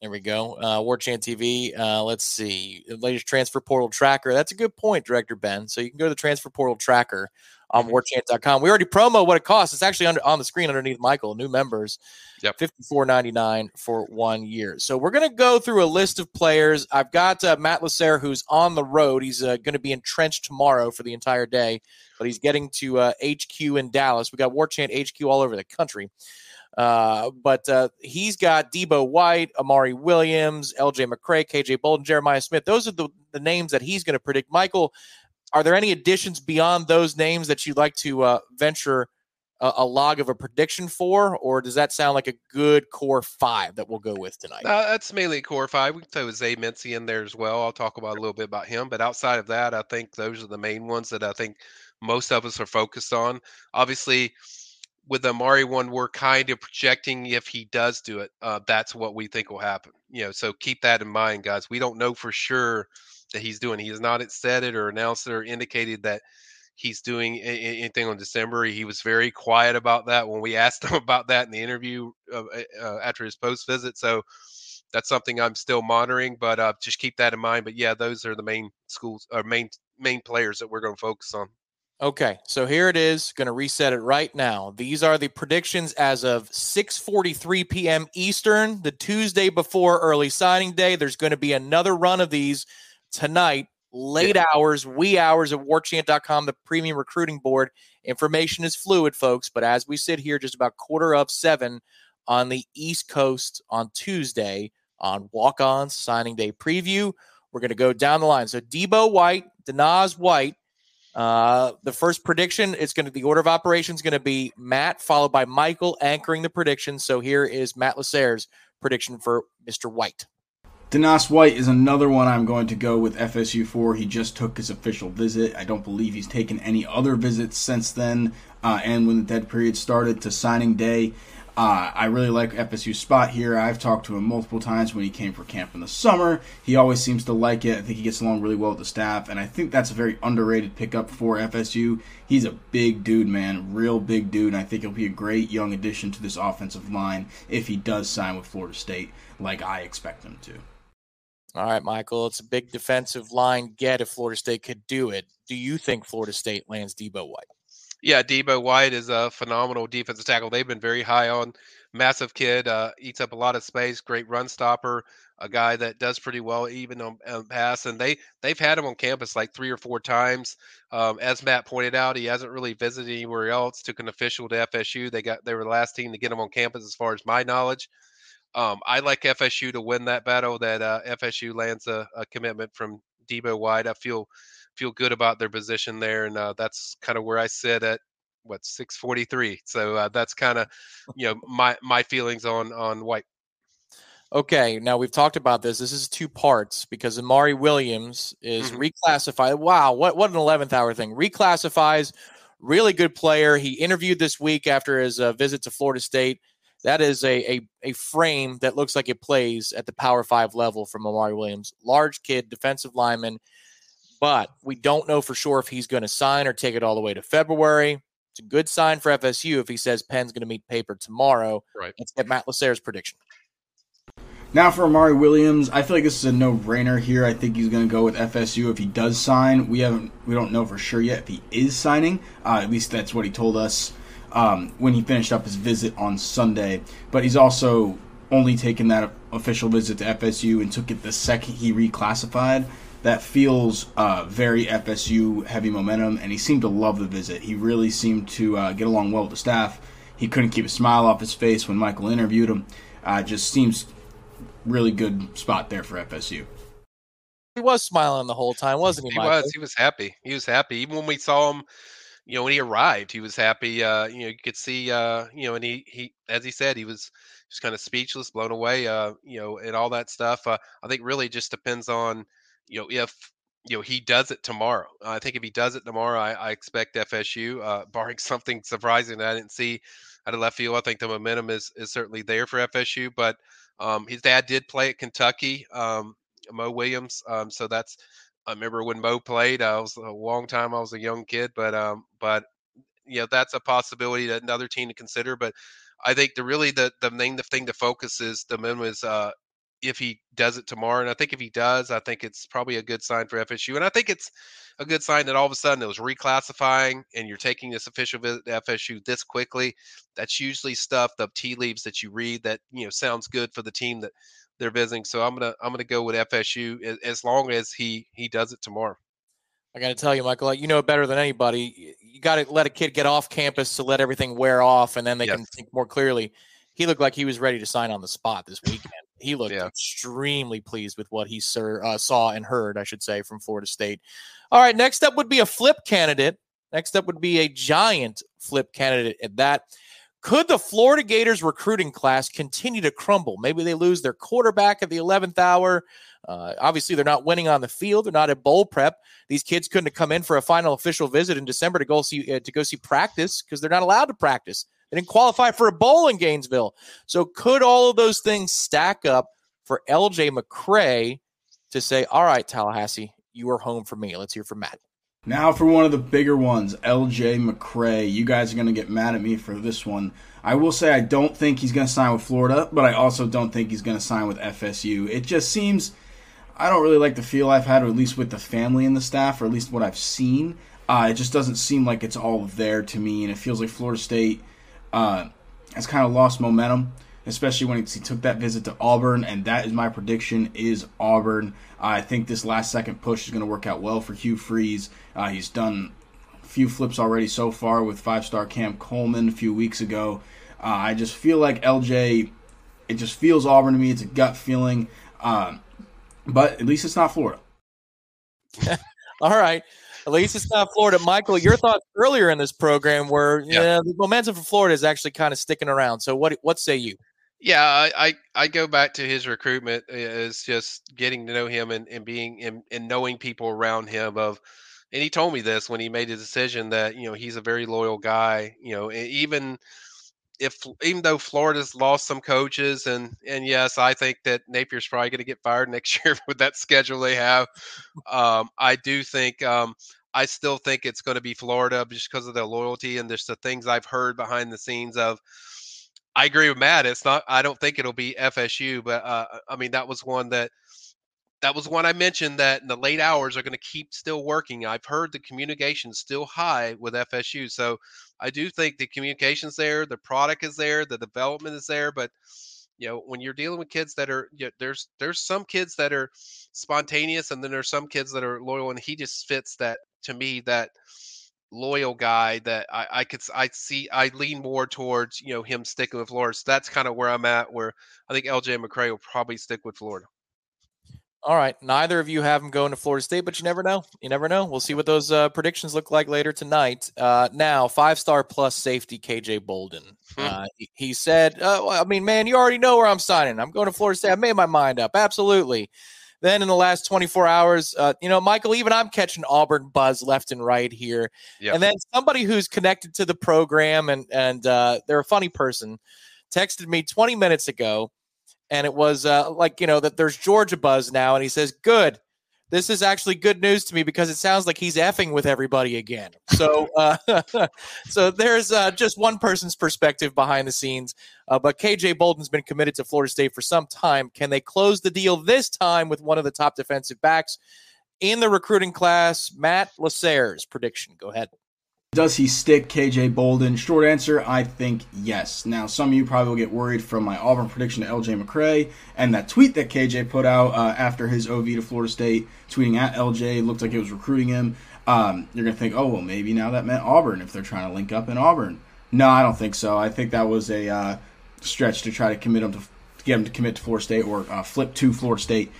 There we go. Uh, Warchant TV. Uh, let's see. The latest transfer portal tracker. That's a good point, Director Ben. So you can go to the transfer portal tracker on warchant.com. We already promo what it costs. It's actually under on the screen underneath Michael. New members, yep. fifty four ninety nine for one year. So we're gonna go through a list of players. I've got uh, Matt Lasser, who's on the road. He's uh, going to be entrenched tomorrow for the entire day, but he's getting to uh, HQ in Dallas. We got Warchant HQ all over the country. Uh, but uh, he's got Debo White, Amari Williams, LJ McCray, KJ Bolden, Jeremiah Smith. Those are the, the names that he's going to predict. Michael, are there any additions beyond those names that you'd like to uh, venture a, a, log of a prediction for, or does that sound like a good core five that we'll go with tonight? Uh, that's mainly core five. We can throw Zay Mincy in there as well. I'll talk about a little bit about him, but outside of that, I think those are the main ones that I think most of us are focused on. Obviously, with Amari one, we're kind of projecting if he does do it, uh, that's what we think will happen. You know, so keep that in mind, guys. We don't know for sure that he's doing. He has not said it or announced it or indicated that he's doing anything on December. He was very quiet about that when we asked him about that in the interview uh, uh, after his post visit. So that's something I'm still monitoring, but uh, just keep that in mind. But yeah, those are the main schools or main main players that we're going to focus on. Okay, so here it is. Going to reset it right now. These are the predictions as of 6:43 p.m. Eastern, the Tuesday before early signing day. There's going to be another run of these tonight, late yeah. hours, wee hours at warchant.com, the premium recruiting board. Information is fluid, folks, but as we sit here just about quarter of 7 on the East Coast on Tuesday on Walk-On signing day preview, we're going to go down the line. So Debo White, Denaz White, uh, the first prediction it's going to the order of operations going to be Matt followed by Michael anchoring the prediction. So here is Matt Lasser's prediction for Mr. White. Denas White is another one I'm going to go with FSU for. He just took his official visit. I don't believe he's taken any other visits since then. Uh, and when the dead period started to signing day, uh, I really like FSU's spot here. I've talked to him multiple times when he came for camp in the summer. He always seems to like it. I think he gets along really well with the staff, and I think that's a very underrated pickup for FSU. He's a big dude, man, real big dude, and I think he'll be a great young addition to this offensive line if he does sign with Florida State, like I expect him to. All right, Michael, it's a big defensive line get if Florida State could do it. Do you think Florida State lands Debo White? Yeah, Debo White is a phenomenal defensive tackle. They've been very high on. Massive kid, uh, eats up a lot of space. Great run stopper. A guy that does pretty well even on, on pass. And they they've had him on campus like three or four times. Um, as Matt pointed out, he hasn't really visited anywhere else. Took an official to FSU. They got they were the last team to get him on campus, as far as my knowledge. Um, I like FSU to win that battle. That uh, FSU lands a, a commitment from Debo White. I feel feel good about their position there, and uh, that's kind of where I sit at what 643. So uh, that's kind of you know my my feelings on on White. Okay, now we've talked about this. This is two parts because Amari Williams is mm-hmm. reclassified. Wow, what what an eleventh hour thing! Reclassifies, really good player. He interviewed this week after his uh, visit to Florida State. That is a, a a frame that looks like it plays at the Power Five level from Amari Williams. Large kid, defensive lineman but we don't know for sure if he's going to sign or take it all the way to February. It's a good sign for FSU if he says Penn's going to meet paper tomorrow. Right. Let's get Matt Lasser's prediction. Now for Amari Williams, I feel like this is a no-brainer here. I think he's going to go with FSU if he does sign. We haven't, we don't know for sure yet if he is signing. Uh, at least that's what he told us um, when he finished up his visit on Sunday. But he's also only taken that official visit to FSU and took it the second he reclassified that feels uh, very FSU heavy momentum, and he seemed to love the visit. He really seemed to uh, get along well with the staff. He couldn't keep a smile off his face when Michael interviewed him. Uh, just seems really good spot there for FSU. He was smiling the whole time, wasn't he? He Michael? was. He was happy. He was happy. Even when we saw him, you know, when he arrived, he was happy. Uh, you know, you could see, uh, you know, and he, he, as he said, he was just kind of speechless, blown away, uh, you know, and all that stuff. Uh, I think really just depends on you know, if you know he does it tomorrow. I think if he does it tomorrow, I, I expect FSU, uh, barring something surprising that I didn't see out of left field. I think the momentum is is certainly there for FSU. But um, his dad did play at Kentucky, um, Mo Williams. Um, so that's I remember when Mo played. I was a long time. I was a young kid, but um, but you know that's a possibility that another team to consider. But I think the really the the main the thing to focus is the momentum is uh, if he does it tomorrow. And I think if he does, I think it's probably a good sign for FSU. And I think it's a good sign that all of a sudden it was reclassifying and you're taking this official visit to FSU this quickly. That's usually stuff, the tea leaves that you read that, you know, sounds good for the team that they're visiting. So I'm gonna I'm gonna go with FSU as long as he he does it tomorrow. I got to tell you, Michael, you know better than anybody. You got to let a kid get off campus to let everything wear off, and then they yes. can think more clearly. He looked like he was ready to sign on the spot this weekend. He looked yeah. extremely pleased with what he sir, uh, saw and heard, I should say, from Florida State. All right, next up would be a flip candidate. Next up would be a giant flip candidate at that. Could the Florida Gators recruiting class continue to crumble? Maybe they lose their quarterback at the 11th hour. Uh, obviously, they're not winning on the field. They're not at bowl prep. These kids couldn't have come in for a final official visit in December to go see uh, to go see practice because they're not allowed to practice They didn't qualify for a bowl in Gainesville. So could all of those things stack up for LJ McCray to say, all right, Tallahassee, you are home for me. Let's hear from Matt. Now for one of the bigger ones, LJ McCray. You guys are going to get mad at me for this one. I will say I don't think he's going to sign with Florida, but I also don't think he's going to sign with FSU. It just seems I don't really like the feel I've had, or at least with the family and the staff, or at least what I've seen. Uh, it just doesn't seem like it's all there to me, and it feels like Florida State uh, has kind of lost momentum, especially when he took that visit to Auburn, and that is my prediction is Auburn. I think this last second push is going to work out well for Hugh Freeze. Uh, he's done a few flips already so far with five-star Cam Coleman a few weeks ago. Uh, I just feel like LJ, it just feels Auburn to me. It's a gut feeling. Uh, but at least it's not Florida. All right. At least it's not Florida. Michael, your thoughts earlier in this program were yeah. yeah the momentum for Florida is actually kind of sticking around. So what what say you? Yeah, I, I, I go back to his recruitment is just getting to know him and, and being and, and knowing people around him of and he told me this when he made his decision that, you know, he's a very loyal guy, you know, even if even though Florida's lost some coaches and and yes, I think that Napier's probably going to get fired next year with that schedule they have. Um, I do think um, I still think it's going to be Florida just because of their loyalty and there's the things I've heard behind the scenes of. I agree with Matt. It's not. I don't think it'll be FSU, but uh, I mean that was one that that was one I mentioned that in the late hours are going to keep still working. I've heard the communication still high with FSU. So I do think the communication's there, the product is there, the development is there, but you know, when you're dealing with kids that are you know, there's there's some kids that are spontaneous and then there's some kids that are loyal and he just fits that to me that loyal guy that I, I could I see I lean more towards, you know, him sticking with Florida. So that's kind of where I'm at where I think LJ McCray will probably stick with Florida. All right. Neither of you have him going to Florida State, but you never know. You never know. We'll see what those uh, predictions look like later tonight. Uh, now, five star plus safety KJ Bolden. Hmm. Uh, he, he, said, uh, I mean, man, you already know where I'm signing. I'm going to Florida State. I made my mind up. Absolutely. Then in the last 24 hours, uh, you know, Michael, even I'm catching Auburn buzz left and right here. Yep. And then somebody who's connected to the program and and uh, they're a funny person texted me 20 minutes ago and it was uh, like you know that there's Georgia buzz now, and he says, "Good, this is actually good news to me because it sounds like he's effing with everybody again." So, uh, so there's uh, just one person's perspective behind the scenes, uh, but KJ Bolden's been committed to Florida State for some time. Can they close the deal this time with one of the top defensive backs in the recruiting class? Matt Lasser's prediction. Go ahead. Does he stick KJ Bolden? Short answer, I think yes. Now, some of you probably will get worried from my Auburn prediction to LJ McCray and that tweet that KJ put out uh, after his OV to Florida State, tweeting at LJ, looked like it was recruiting him. Um, you're going to think, oh, well, maybe now that meant Auburn if they're trying to link up in Auburn. No, I don't think so. I think that was a uh, stretch to try to commit him to, to, get him to commit to Florida State or uh, flip to Florida State.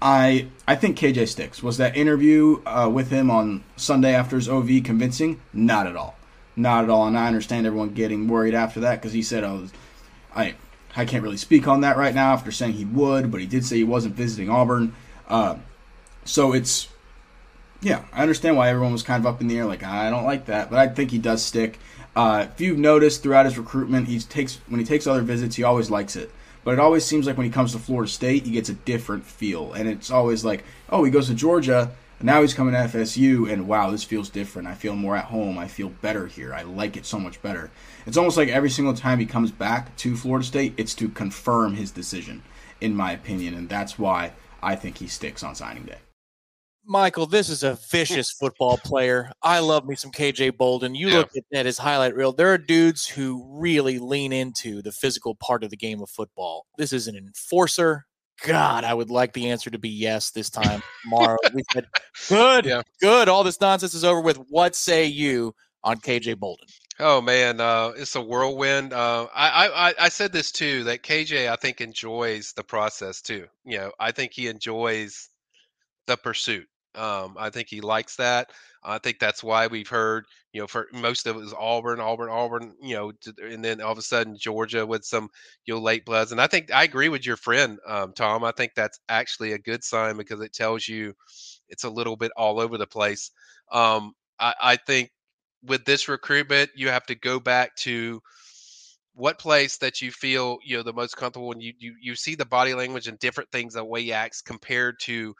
I I think KJ sticks. Was that interview uh, with him on Sunday after his OV convincing? Not at all. Not at all. And I understand everyone getting worried after that because he said, "Oh, I I can't really speak on that right now." After saying he would, but he did say he wasn't visiting Auburn. Uh, so it's yeah, I understand why everyone was kind of up in the air, like I don't like that, but I think he does stick. Uh, if you've noticed throughout his recruitment, he takes when he takes other visits, he always likes it. But it always seems like when he comes to Florida State, he gets a different feel. And it's always like, oh, he goes to Georgia, and now he's coming to FSU, and wow, this feels different. I feel more at home. I feel better here. I like it so much better. It's almost like every single time he comes back to Florida State, it's to confirm his decision, in my opinion. And that's why I think he sticks on signing day. Michael, this is a vicious football player. I love me some KJ Bolden. You yeah. look at, at his highlight reel. There are dudes who really lean into the physical part of the game of football. This is an enforcer. God, I would like the answer to be yes this time tomorrow. we said, good, yeah. good. All this nonsense is over with. What say you on KJ Bolden? Oh man, uh, it's a whirlwind. Uh, I, I I said this too that KJ I think enjoys the process too. You know, I think he enjoys the pursuit. Um, I think he likes that. I think that's why we've heard, you know, for most of it was Auburn, Auburn, Auburn, you know, and then all of a sudden Georgia with some, you know, late bloods. And I think I agree with your friend, um, Tom. I think that's actually a good sign because it tells you it's a little bit all over the place. Um, I, I think with this recruitment, you have to go back to what place that you feel you know the most comfortable when you you you see the body language and different things the way acts compared to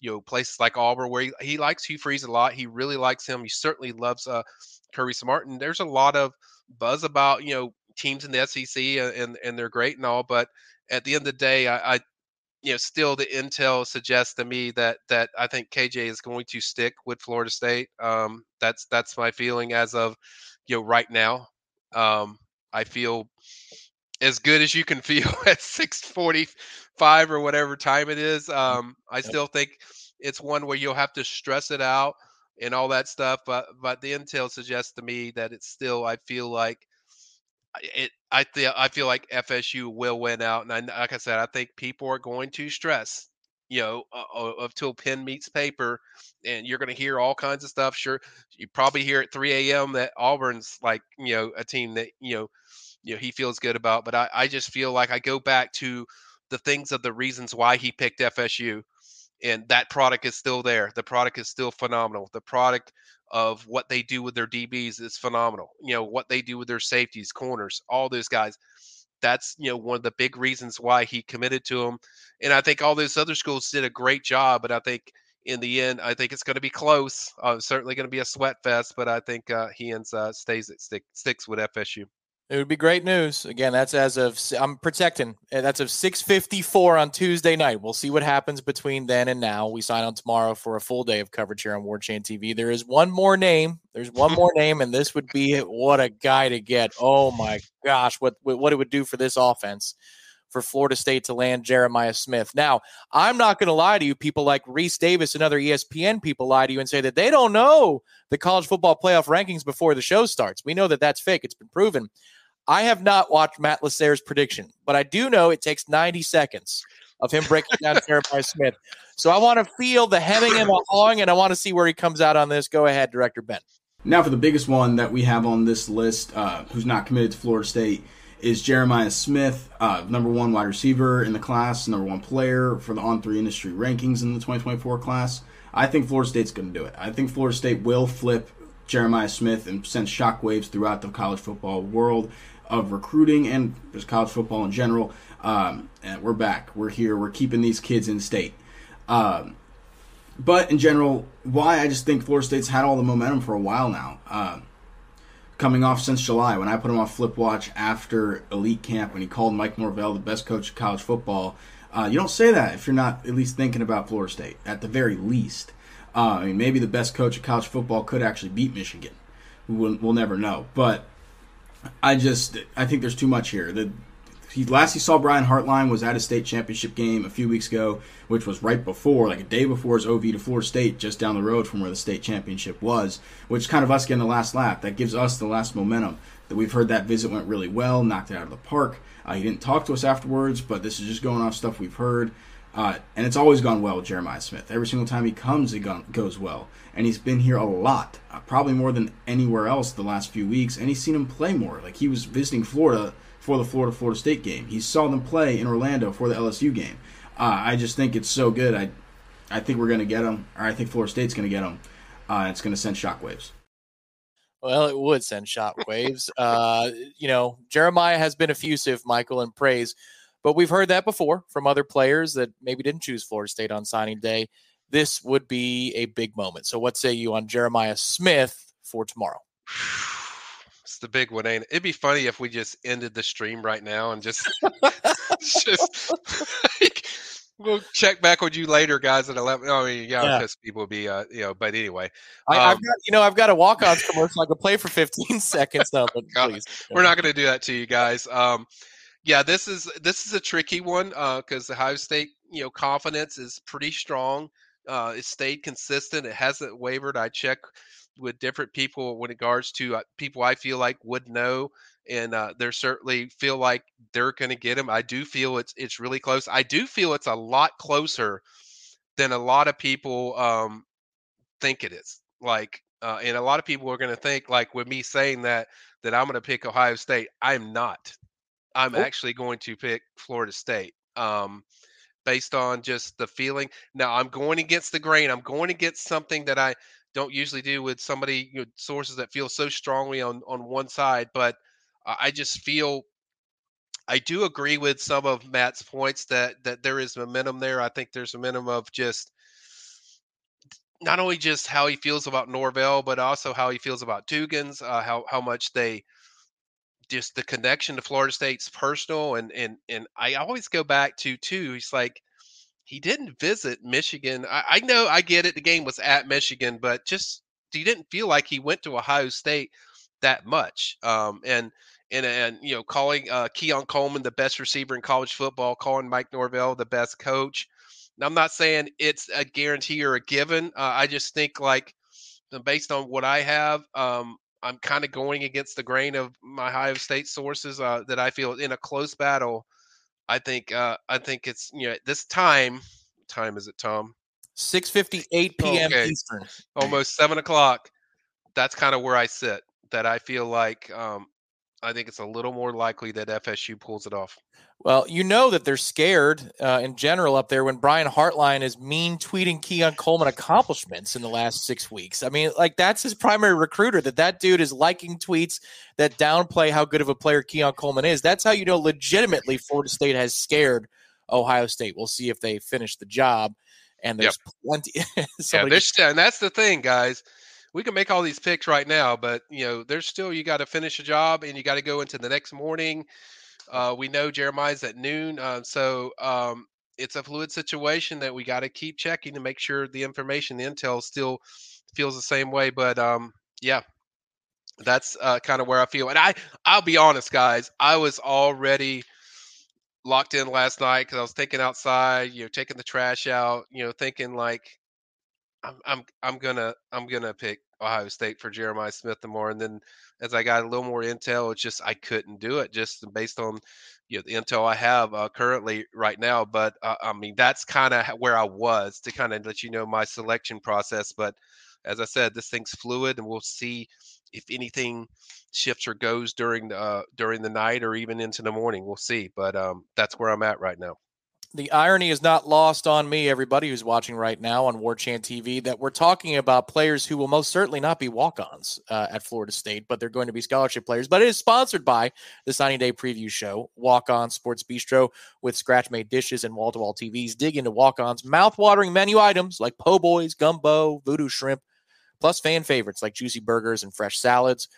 you know places like Auburn where he, he likes Hugh Freeze a lot. He really likes him. He certainly loves uh, Kirby Smart. And there's a lot of buzz about you know teams in the SEC and and they're great and all, but at the end of the day, I, I you know still the intel suggests to me that that I think KJ is going to stick with Florida State. Um, that's that's my feeling as of you know right now. Um, I feel as good as you can feel at 6:45 or whatever time it is. Mm, um, I still think it's one where you'll have to stress it out and all that stuff. But but the intel suggests to me that it's still. I feel like it. I feel I feel like FSU will win out, and I, like I said, I think people are going to stress. You know, uh, until pen meets paper, and you're going to hear all kinds of stuff. Sure, you probably hear at 3 a.m. that Auburn's like you know a team that you know you know he feels good about. But I, I just feel like I go back to the things of the reasons why he picked FSU, and that product is still there. The product is still phenomenal. The product of what they do with their DBs is phenomenal. You know what they do with their safeties, corners, all those guys. That's you know one of the big reasons why he committed to them. And I think all those other schools did a great job. But I think in the end, I think it's going to be close. Uh, certainly going to be a sweat fest. But I think uh, he ends uh, stays at stick, sticks with FSU. It would be great news. Again, that's as of I'm protecting. Eh, that's of 6:54 on Tuesday night. We'll see what happens between then and now. We sign on tomorrow for a full day of coverage here on Warchant TV. There is one more name. There's one more name, and this would be what a guy to get. Oh my gosh, what what it would do for this offense for Florida State to land Jeremiah Smith. Now, I'm not going to lie to you. People like Rece Davis and other ESPN people lie to you and say that they don't know the college football playoff rankings before the show starts. We know that that's fake. It's been proven. I have not watched Matt Lasser's prediction, but I do know it takes 90 seconds of him breaking down Jeremiah Smith. So I want to feel the hemming and the hawing, and I want to see where he comes out on this. Go ahead, Director Ben. Now, for the biggest one that we have on this list, uh, who's not committed to Florida State, is Jeremiah Smith, uh, number one wide receiver in the class, number one player for the On3 industry rankings in the 2024 class. I think Florida State's going to do it. I think Florida State will flip Jeremiah Smith and send shockwaves throughout the college football world of recruiting and just college football in general. Um, and we're back. We're here. We're keeping these kids in state. Um, but in general, why I just think Florida State's had all the momentum for a while now. Uh, coming off since July, when I put him on flip watch after elite camp, when he called Mike Norvell the best coach of college football. Uh, you don't say that if you're not at least thinking about Florida State, at the very least. Uh, I mean, maybe the best coach of college football could actually beat Michigan. We'll, we'll never know. But I just I think there's too much here. The he, last he saw Brian Hartline was at a state championship game a few weeks ago, which was right before, like a day before his OV to Florida State, just down the road from where the state championship was, which kind of us getting the last lap. That gives us the last momentum. That we've heard that visit went really well, knocked it out of the park. Uh, he didn't talk to us afterwards, but this is just going off stuff we've heard. Uh, and it's always gone well with Jeremiah Smith. Every single time he comes, it goes well. And he's been here a lot, uh, probably more than anywhere else the last few weeks. And he's seen him play more. Like he was visiting Florida for the Florida Florida State game. He saw them play in Orlando for the LSU game. Uh, I just think it's so good. I, I think we're going to get him, or I think Florida State's going to get him. Uh, it's going to send shockwaves. Well, it would send shockwaves. uh, you know, Jeremiah has been effusive, Michael, in praise but we've heard that before from other players that maybe didn't choose Florida State on signing day. This would be a big moment. So, what say you on Jeremiah Smith for tomorrow? It's the big one, ain't it? It'd be funny if we just ended the stream right now and just, just like, we'll check back with you later, guys. At eleven. I mean, yeah, yeah. because people would be, uh, you know. But anyway, I, have um got, you know, I've got a walk-on commercial. I could play for fifteen seconds. No, but please, we're not going to do that to you guys. Um, yeah, this is this is a tricky one because uh, Ohio State, you know, confidence is pretty strong. Uh, it stayed consistent. It hasn't wavered. I check with different people when it regards to uh, people I feel like would know, and uh, they certainly feel like they're going to get him. I do feel it's it's really close. I do feel it's a lot closer than a lot of people um, think it is. Like, uh, and a lot of people are going to think like with me saying that that I'm going to pick Ohio State. I'm not. I'm oh. actually going to pick Florida State. Um, based on just the feeling. Now I'm going against the grain. I'm going against something that I don't usually do with somebody you know, sources that feel so strongly on on one side, but I just feel I do agree with some of Matt's points that that there is momentum there. I think there's a momentum of just not only just how he feels about Norvell, but also how he feels about Dugans, uh, how how much they just the connection to Florida State's personal, and and and I always go back to too. He's like he didn't visit Michigan. I, I know I get it. The game was at Michigan, but just he didn't feel like he went to Ohio State that much. Um, and and and you know, calling uh, Keon Coleman the best receiver in college football, calling Mike Norvell the best coach. Now, I'm not saying it's a guarantee or a given. Uh, I just think like based on what I have, um, I'm kind of going against the grain of my Ohio State sources uh, that I feel in a close battle. I think uh, I think it's you know this time. Time is it, Tom? 6:58 p.m. Okay. Eastern. Almost seven o'clock. That's kind of where I sit. That I feel like um, I think it's a little more likely that FSU pulls it off. Well, you know that they're scared uh, in general up there when Brian Hartline is mean tweeting Keon Coleman accomplishments in the last six weeks. I mean, like that's his primary recruiter. That that dude is liking tweets that downplay how good of a player Keon Coleman is. That's how you know legitimately Florida State has scared Ohio State. We'll see if they finish the job. And there's yep. plenty. yeah, there's, and that's the thing, guys we can make all these picks right now, but you know, there's still you got to finish a job and you got to go into the next morning. Uh, we know Jeremiah's at noon, uh, so um, it's a fluid situation that we got to keep checking to make sure the information, the intel, still feels the same way. But um, yeah, that's uh, kind of where I feel. And I, I'll be honest, guys, I was already locked in last night because I was thinking outside, you know, taking the trash out, you know, thinking like, I'm, I'm, I'm gonna, I'm gonna pick Ohio State for Jeremiah Smith the more. And then as I got a little more intel, it's just I couldn't do it just based on you know the intel I have uh, currently right now. But uh, I mean that's kind of where I was to kind of let you know my selection process. But as I said, this thing's fluid, and we'll see if anything shifts or goes during the uh, during the night or even into the morning. We'll see. But um, that's where I'm at right now the irony is not lost on me, everybody who's watching right now on Warchant TV, that we're talking about players who will most certainly not be walk ons uh, at Florida State, but they're going to be scholarship players. But it is sponsored by the Signing Day Preview Show, Walk On Sports Bistreaux with scratch made dishes and wall to wall TVs. Dig into Walk-On's, mouth watering menu items like po' boys, gumbo, voodoo shrimp, plus fan favorites like juicy burgers and fresh salads.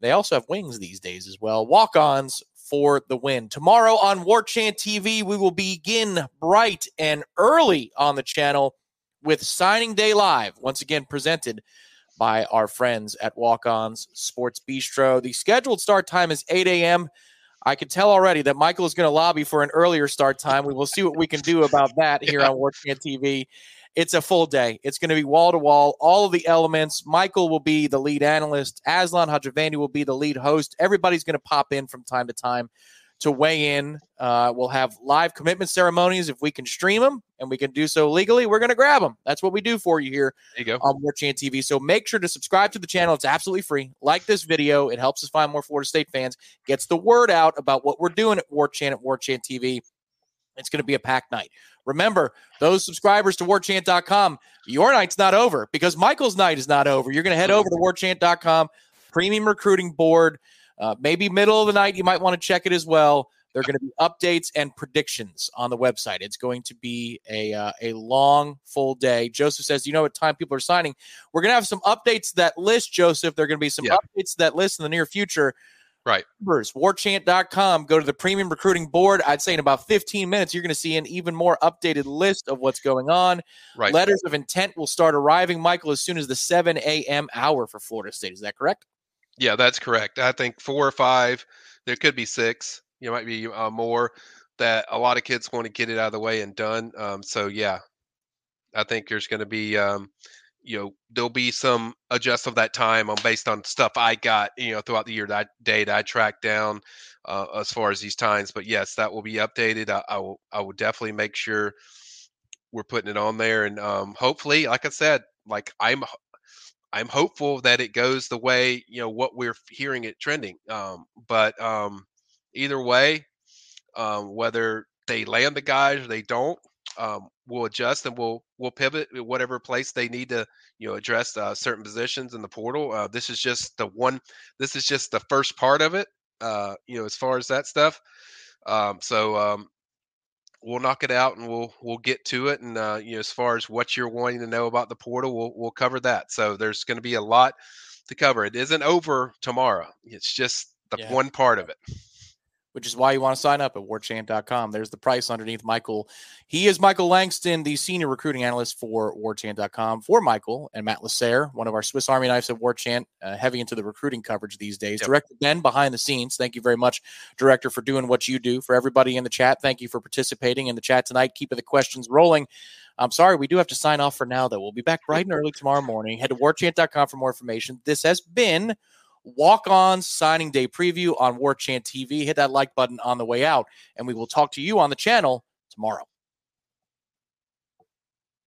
They also have wings these days as well. Walk-On's for the win. Tomorrow on Warchant TV, we will begin bright and early on the channel with Signing Day Live, once again presented by our friends at Walk-On's Sports Bistreaux. The scheduled start time is 8 a.m. I can tell already that Michael is going to lobby for an earlier start time. We will see what we can do about that here on Warchant TV. It's a full day. It's going to be wall to wall, all of the elements. Michael will be the lead analyst. Aslan Hajavandi will be the lead host. Everybody's going to pop in from time to time to weigh in. Uh, we'll have live commitment ceremonies if we can stream them and we can do so legally. We're going to grab them. That's what we do for you here you go. on Warchant TV. So make sure to subscribe to the channel. It's absolutely free. Like this video. It helps us find more Florida State fans. Gets the word out about what we're doing at Warchant at Warchant TV. It's going to be a packed night. Remember, those subscribers to warchant.com, your night's not over because Michael's night is not over. You're going to head over to warchant.com, premium recruiting board. Uh, maybe middle of the night, you might want to check it as well. There are going to be updates and predictions on the website. It's going to be a uh, a long, full day. Joseph says, "You know what time people are signing? We're going to have some updates to that list, Joseph. There are going to be some yeah. updates to that list in the near future. Right. Numbers, warchant.com. Go to the premium recruiting board. I'd say in about 15 minutes, you're going to see an even more updated list of what's going on. Right. Letters of intent will start arriving, Michael, as soon as the 7 a.m. hour for Florida State. Is that correct? Yeah, that's correct. I think four or five. There could be six. You might be uh, more. That a lot of kids want to get it out of the way and done. Um, so yeah, I think there's going to be um, you know there'll be some adjust of that time on based on stuff I got you know throughout the year that day that I tracked down uh, as far as these times. But yes, that will be updated. I, I, will I will definitely make sure we're putting it on there, and um, hopefully, like I said, like I'm I'm hopeful that it goes the way you know what we're hearing it trending. Um, but um, either way, um, whether they land the guys or they don't, um, we'll adjust and we'll we'll pivot whatever place they need to you know address uh, certain positions in the portal. Uh, this is just the one. This is just the first part of it. Uh, you know, as far as that stuff. Um, so um, we'll knock it out and we'll we'll get to it. And uh, you know, as far as what you're wanting to know about the portal, we'll we'll cover that. So there's going to be a lot to cover. It isn't over tomorrow. It's just the yeah. one part of it which is why you want to sign up at warchant.com. There's the price underneath Michael. He is Michael Langston, the senior recruiting analyst for warchant.com for Michael and Matt Lasser, one of our Swiss Army knives at Warchant, uh, heavy into the recruiting coverage these days. Yep. Director Ben behind the scenes. Thank you very much, Director, for doing what you do. For everybody in the chat, thank you for participating in the chat tonight. Keeping the questions rolling. I'm sorry, we do have to sign off for now, though. We'll be back bright and early tomorrow morning. Head to warchant.com for more information. This has been walk on signing day preview on Warchant TV. Hit that like button on the way out, and we will talk to you on the channel tomorrow.